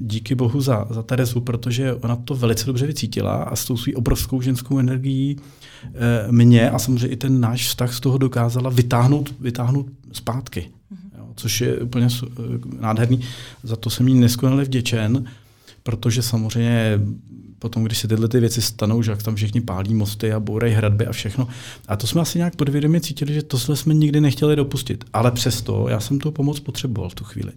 díky bohu za, za Terezu, protože ona to velice dobře vycítila a s tou svou obrovskou ženskou energií eh, mě a samozřejmě i ten náš vztah z toho dokázala vytáhnout, vytáhnout zpátky. Mm-hmm. Jo, což je úplně eh, nádherný. Za to jsem jí neskonale vděčen, protože samozřejmě potom, když se tyhle ty věci stanou, že jak tam všichni pálí mosty a bourají hradby a všechno. A to jsme asi nějak podvědomě cítili, že to jsme nikdy nechtěli dopustit. Ale přesto já jsem tu pomoc potřeboval v tu chvíli.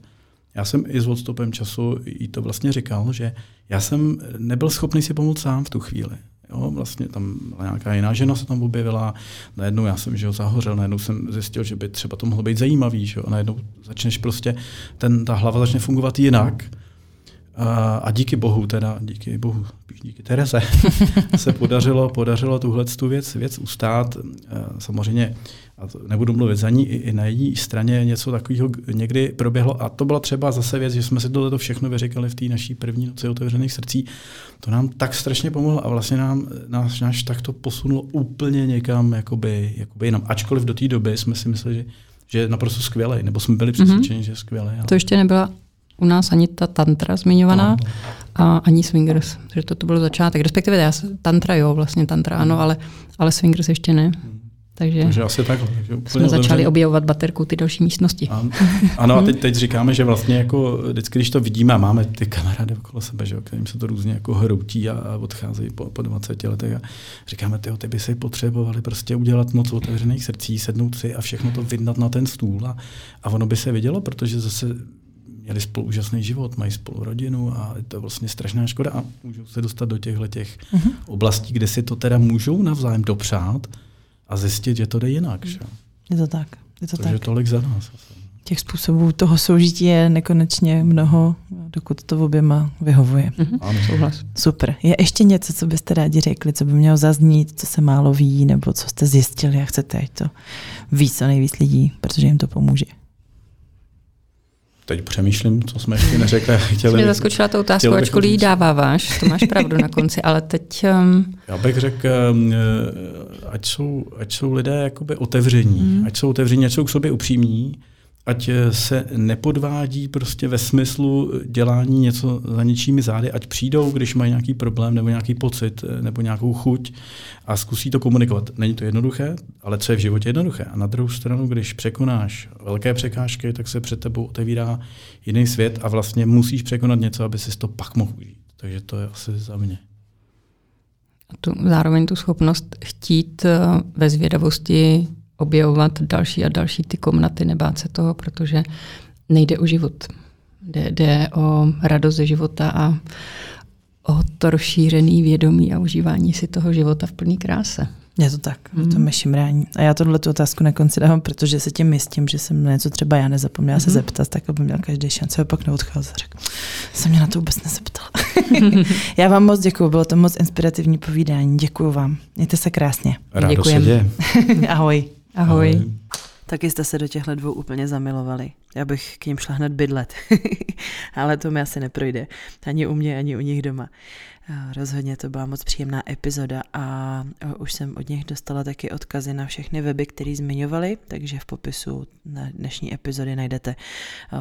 Já jsem i s odstupem času jí to vlastně říkal, že já jsem nebyl schopný si pomoct sám v tu chvíli. Jo, vlastně tam nějaká jiná žena se tam objevila, najednou já jsem že ho zahořel, najednou jsem zjistil, že by třeba to mohlo být zajímavý, že jo, a najednou začneš prostě, ten, ta hlava začne fungovat jinak. A, a díky bohu, teda díky bohu, díky Tereze, se podařilo, podařilo tuhle tu věc, věc ustát. Samozřejmě, a to nebudu mluvit za ní, i, i na její straně něco takového někdy proběhlo. A to byla třeba zase věc, že jsme si tohle všechno vyříkali v té naší první noci otevřených srdcí. To nám tak strašně pomohlo a vlastně nám náš, náš tak to posunulo úplně někam jakoby, jakoby jinam. Ačkoliv do té doby jsme si mysleli, že, že je naprosto skvělý, nebo jsme byli přesvědčeni, mm-hmm. že je skvělý. Ale... To ještě nebyla u nás ani ta tantra zmiňovaná no. a ani swingers, že to, to byl začátek. Respektive já, tantra jo, vlastně tantra ano, ale, ale swingers ještě ne. Takže, takže asi takhle. Takže jsme začali otevřen. objevovat baterku ty další místnosti. Ano, ano a teď, teď říkáme, že vlastně jako vždycky, když to vidíme a máme ty kamarády okolo sebe, že, kterým se to různě jako hroutí a, a odcházejí po, po 20 letech a říkáme, tyjo, ty by si potřebovali prostě udělat moc otevřených srdcí, sednout si a všechno to vydat na ten stůl a, a ono by se vidělo, protože zase měli spolu úžasný život, mají spolu rodinu a je to vlastně strašná škoda a můžou se dostat do těchto těch uh-huh. oblastí, kde si to teda můžou navzájem dopřát a zjistit, že to jde jinak. Že? Je to tak. Je to Takže tak. tolik za nás. Těch způsobů toho soužití je nekonečně mnoho, dokud to v oběma vyhovuje. Mm-hmm. Ano, souhlas. Super. Je ještě něco, co byste rádi řekli, co by mělo zaznít, co se málo ví, nebo co jste zjistili a chcete, ať to ví co nejvíc lidí, protože jim to pomůže teď přemýšlím, co jsme ještě neřekli. Chtěli, mě zaskočila ta otázka, ačkoliv ji dáváváš, to máš pravdu na konci, ale teď... Um... Já bych řekl, um, ať jsou, ať jsou lidé jakoby otevření, mm. ať jsou otevření, ať jsou k sobě upřímní, ať eh, se nepodvádí prostě ve smyslu dělání něco za něčími zády, ať přijdou, když mají nějaký problém nebo nějaký pocit eh, nebo nějakou chuť a zkusí to komunikovat. Není to jednoduché, ale co je v životě jednoduché. A na druhou stranu, když překonáš velké překážky, tak se před tebou otevírá jiný svět a vlastně musíš překonat něco, aby si to pak mohl užít. Takže to je asi za mě. A tu, zároveň tu schopnost chtít eh, ve zvědavosti objevovat další a další ty komnaty, nebát se toho, protože nejde o život. Jde, jde o radost ze života a o to rozšířený vědomí a užívání si toho života v plný kráse. Je to tak, mm. to mešimrání. A já tohle tu otázku na konci dávám, protože se tím jistím, že jsem něco třeba já nezapomněla mm. se mhm. zeptat, tak aby měl každý šanci, pak neodcházet. Řekl, jsem mě na to vůbec nezeptala. já vám moc děkuji, bylo to moc inspirativní povídání. Děkuji vám. Mějte se krásně. Děkujem. Ahoj. Ahoj. Ahoj. Taky jste se do těchto dvou úplně zamilovali. Já bych k ním šla hned bydlet. Ale to mi asi neprojde. Ani u mě, ani u nich doma. Rozhodně to byla moc příjemná epizoda a už jsem od nich dostala taky odkazy na všechny weby, které zmiňovali, takže v popisu na dnešní epizody najdete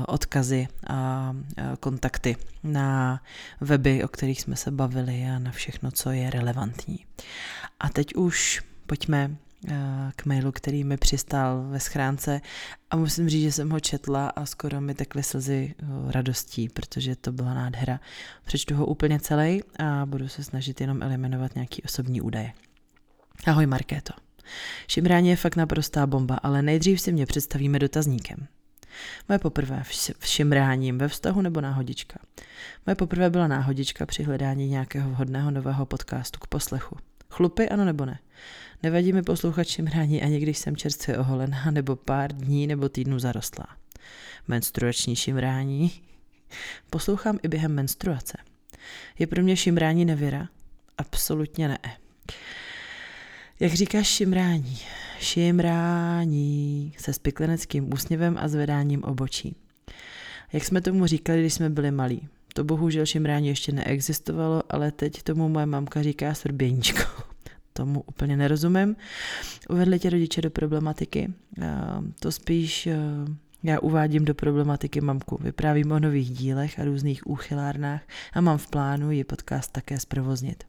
odkazy a kontakty na weby, o kterých jsme se bavili a na všechno, co je relevantní. A teď už pojďme Eh, k mailu, který mi přistál ve schránce a musím říct, že jsem ho četla a skoro mi tekly slzy eh, radostí, protože to byla nádhera. Přečtu ho úplně celý a budu se snažit jenom eliminovat nějaký osobní údaje. Ahoj Markéto. Šimrání je fakt naprostá bomba, ale nejdřív si mě představíme dotazníkem. Moje poprvé v šimráním ve vztahu nebo náhodička. Moje poprvé byla náhodička při hledání nějakého vhodného nového podcastu k poslechu. Chlupy, ano nebo ne? Nevadí mi poslouchat šimrání ani když jsem čerstvě oholená nebo pár dní nebo týdnů zarostlá. Menstruační šimrání? Poslouchám i během menstruace. Je pro mě šimrání nevěra? Absolutně ne. Jak říkáš šimrání? Šimrání se spikleneckým úsměvem a zvedáním obočí. Jak jsme tomu říkali, když jsme byli malí. To bohužel šimrání ještě neexistovalo, ale teď tomu moje mamka říká srběníčko. Tomu úplně nerozumím. Uvedli tě rodiče do problematiky, to spíš já uvádím do problematiky mamku, vyprávím o nových dílech a různých úchylárnách a mám v plánu ji podcast také zprovoznit.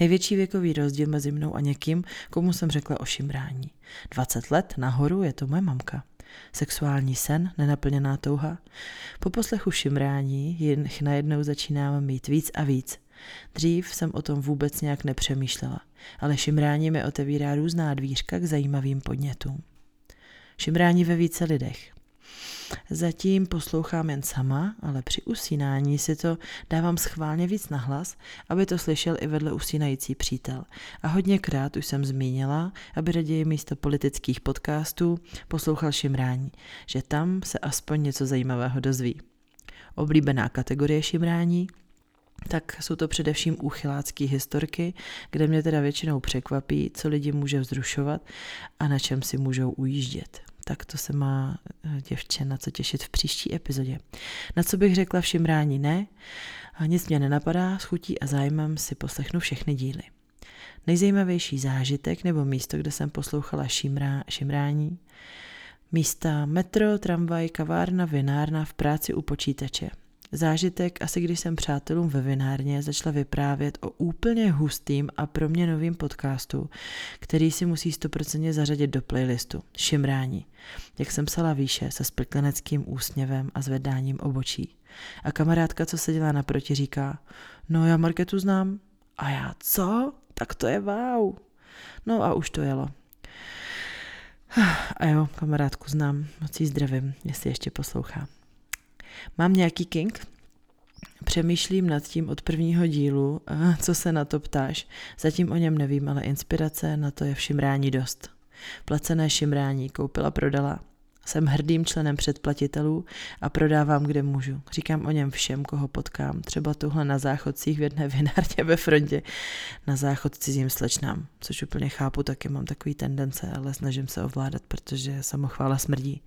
Největší věkový rozdíl mezi mnou a někým, komu jsem řekla o šimrání. 20 let nahoru je to moje mamka. Sexuální sen, nenaplněná touha. Po poslechu šimrání jich najednou začínám mít víc a víc. Dřív jsem o tom vůbec nějak nepřemýšlela, ale šimrání mi otevírá různá dvířka k zajímavým podnětům. Šimrání ve více lidech. Zatím poslouchám jen sama, ale při usínání si to dávám schválně víc na hlas, aby to slyšel i vedle usínající přítel. A hodněkrát už jsem zmínila, aby raději místo politických podcastů poslouchal šimrání, že tam se aspoň něco zajímavého dozví. Oblíbená kategorie šimrání tak jsou to především úchylácké historky, kde mě teda většinou překvapí, co lidi může vzrušovat a na čem si můžou ujíždět tak to se má eh, děvče na co těšit v příští epizodě. Na co bych řekla všim rání ne, a nic mě nenapadá, s chutí a zájmem si poslechnu všechny díly. Nejzajímavější zážitek nebo místo, kde jsem poslouchala šimrá, šimrání, místa metro, tramvaj, kavárna, vinárna v práci u počítače – Zážitek asi když jsem přátelům ve vinárně začala vyprávět o úplně hustým a pro mě novým podcastu, který si musí stoprocentně zařadit do playlistu. Šimrání. Jak jsem psala výše se splkleneckým úsměvem a zvedáním obočí. A kamarádka, co seděla naproti, říká, no já Marketu znám. A já, co? Tak to je wow. No a už to jelo. A jo, kamarádku znám, moc jí zdravím, jestli ještě poslouchá. Mám nějaký king? Přemýšlím nad tím od prvního dílu, co se na to ptáš. Zatím o něm nevím, ale inspirace na to je v šimrání dost. Placené šimrání koupila, prodala. Jsem hrdým členem předplatitelů a prodávám, kde můžu. Říkám o něm všem, koho potkám. Třeba tuhle na záchodcích v jedné vinárně ve frontě. Na záchod cizím slečnám, což úplně chápu, taky mám takový tendence, ale snažím se ovládat, protože samochvála smrdí.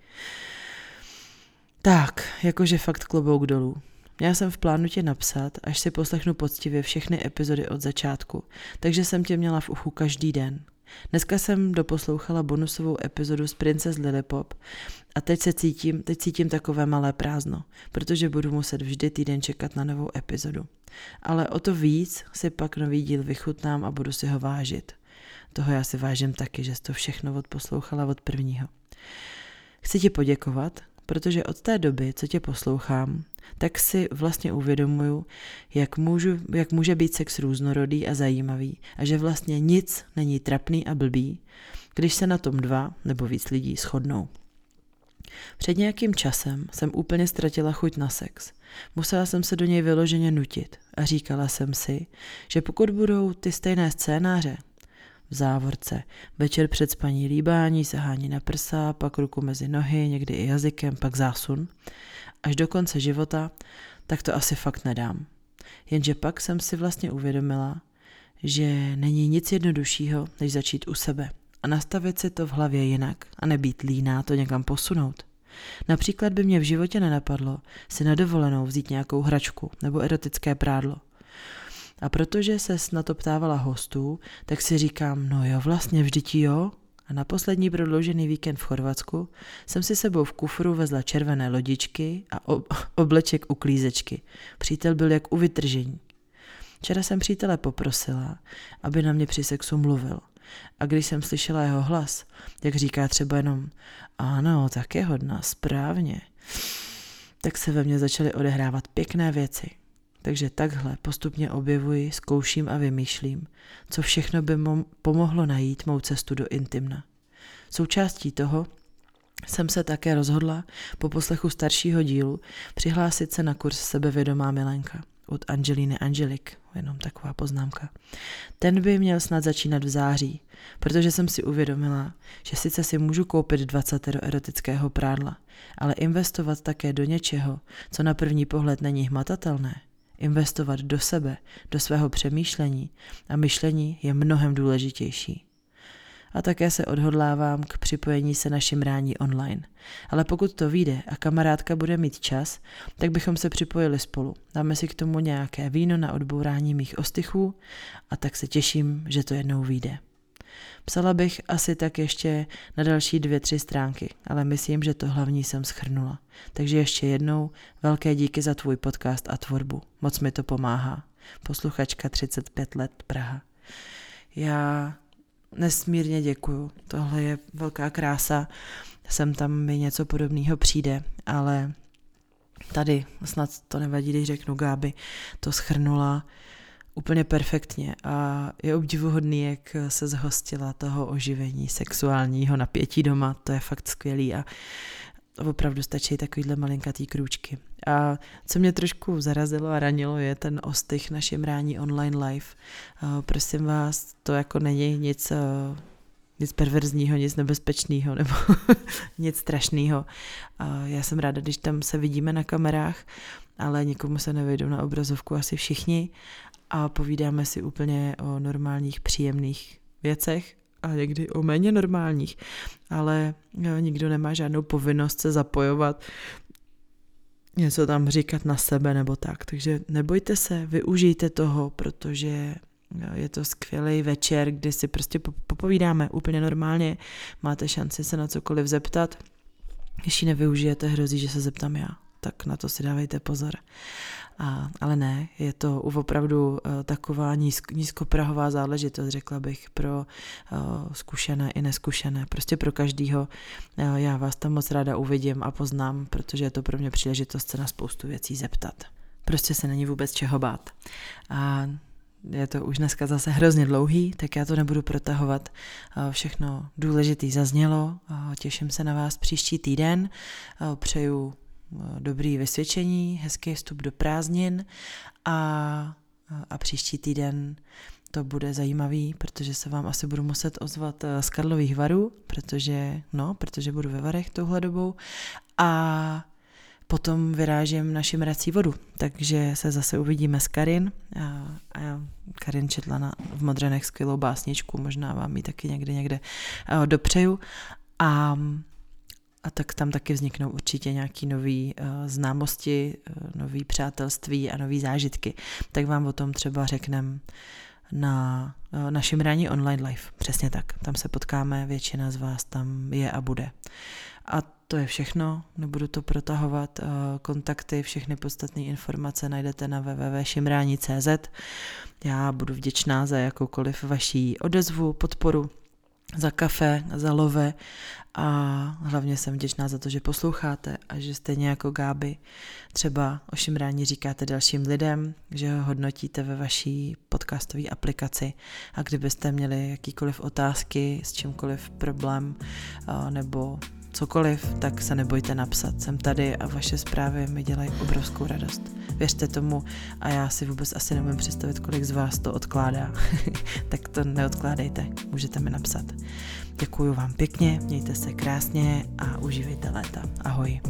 Tak, jakože fakt klobouk dolů. Já jsem v plánu tě napsat, až si poslechnu poctivě všechny epizody od začátku, takže jsem tě měla v uchu každý den. Dneska jsem doposlouchala bonusovou epizodu z Princess Lilipop a teď se cítím, teď cítím takové malé prázdno, protože budu muset vždy týden čekat na novou epizodu. Ale o to víc si pak nový díl vychutnám a budu si ho vážit. Toho já si vážím taky, že jsi to všechno odposlouchala od prvního. Chci ti poděkovat, protože od té doby, co tě poslouchám, tak si vlastně uvědomuju, jak, můžu, jak může být sex různorodý a zajímavý a že vlastně nic není trapný a blbý, když se na tom dva nebo víc lidí shodnou. Před nějakým časem jsem úplně ztratila chuť na sex. Musela jsem se do něj vyloženě nutit a říkala jsem si, že pokud budou ty stejné scénáře, v závorce. Večer před spaní líbání, sahání na prsa, pak ruku mezi nohy, někdy i jazykem, pak zásun. Až do konce života, tak to asi fakt nedám. Jenže pak jsem si vlastně uvědomila, že není nic jednoduššího, než začít u sebe a nastavit si to v hlavě jinak a nebýt líná to někam posunout. Například by mě v životě nenapadlo si na dovolenou vzít nějakou hračku nebo erotické prádlo. A protože se na to ptávala hostů, tak si říkám, no jo, vlastně vždyť jo. A na poslední prodloužený víkend v Chorvatsku jsem si sebou v kufru vezla červené lodičky a obleček u klízečky. Přítel byl jak u vytržení. Včera jsem přítele poprosila, aby na mě při sexu mluvil. A když jsem slyšela jeho hlas, jak říká třeba jenom ano, tak je hodná, správně, tak se ve mně začaly odehrávat pěkné věci. Takže takhle postupně objevuji, zkouším a vymýšlím, co všechno by mu pomohlo najít mou cestu do intimna. Součástí toho jsem se také rozhodla po poslechu staršího dílu přihlásit se na kurz Sebevědomá milenka od Angeliny Angelik, jenom taková poznámka. Ten by měl snad začínat v září, protože jsem si uvědomila, že sice si můžu koupit 20 erotického prádla, ale investovat také do něčeho, co na první pohled není hmatatelné, investovat do sebe, do svého přemýšlení a myšlení je mnohem důležitější. a také se odhodlávám k připojení se našim rání online. Ale pokud to vyjde a kamarádka bude mít čas, tak bychom se připojili spolu. Dáme si k tomu nějaké víno na odbourání mých ostychů a tak se těším, že to jednou vyjde. Psala bych asi tak ještě na další dvě, tři stránky, ale myslím, že to hlavní jsem schrnula. Takže ještě jednou velké díky za tvůj podcast a tvorbu. Moc mi to pomáhá. Posluchačka 35 let Praha. Já nesmírně děkuju. Tohle je velká krása. Sem tam mi něco podobného přijde, ale tady snad to nevadí, když řeknu Gáby, to schrnula úplně perfektně a je obdivuhodný, jak se zhostila toho oživení sexuálního napětí doma, to je fakt skvělý a opravdu stačí takovýhle malinkatý krůčky. A co mě trošku zarazilo a ranilo, je ten ostych našim rání online live. Prosím vás, to jako není nic, nic perverzního, nic nebezpečného nebo nic strašného. Já jsem ráda, když tam se vidíme na kamerách, ale nikomu se nevejdou na obrazovku asi všichni a povídáme si úplně o normálních, příjemných věcech a někdy o méně normálních, ale nikdo nemá žádnou povinnost se zapojovat, něco tam říkat na sebe nebo tak. Takže nebojte se, využijte toho, protože je to skvělý večer, kdy si prostě popovídáme úplně normálně, máte šanci se na cokoliv zeptat. Když ji nevyužijete, hrozí, že se zeptám já. Tak na to si dávejte pozor. A, ale ne, je to opravdu uh, taková nízk, nízkoprahová záležitost, řekla bych, pro uh, zkušené i neskušené. Prostě pro každýho. Uh, já vás tam moc ráda uvidím a poznám, protože je to pro mě příležitost se na spoustu věcí zeptat. Prostě se není vůbec čeho bát. A je to už dneska zase hrozně dlouhý, tak já to nebudu protahovat. Všechno důležitý zaznělo, těším se na vás příští týden, přeju dobrý vysvědčení, hezký vstup do prázdnin a, a příští týden to bude zajímavý, protože se vám asi budu muset ozvat eh, z Karlových varů, protože, no, protože budu ve Varech touhle dobou a potom vyrážím na šimrací vodu, takže se zase uvidíme s Karin. A, a Karin četla na, v Modrenech skvělou básničku, možná vám ji taky někde někde uh, dopřeju. A a tak tam taky vzniknou určitě nějaké nové uh, známosti, uh, nové přátelství a nové zážitky. Tak vám o tom třeba řekneme na uh, našem rání online live. Přesně tak. Tam se potkáme, většina z vás tam je a bude. A to je všechno, nebudu to protahovat. Kontakty, všechny podstatné informace najdete na www.šimrání.cz. Já budu vděčná za jakoukoliv vaší odezvu, podporu za kafe, za love a hlavně jsem vděčná za to, že posloucháte a že stejně jako Gáby třeba o šimrání říkáte dalším lidem, že ho hodnotíte ve vaší podcastové aplikaci. A kdybyste měli jakýkoliv otázky s čímkoliv problém nebo cokoliv, tak se nebojte napsat. Jsem tady a vaše zprávy mi dělají obrovskou radost. Věřte tomu a já si vůbec asi nemůžu představit, kolik z vás to odkládá. tak to neodkládejte, můžete mi napsat. Děkuji vám pěkně, mějte se krásně a užívejte léta. Ahoj.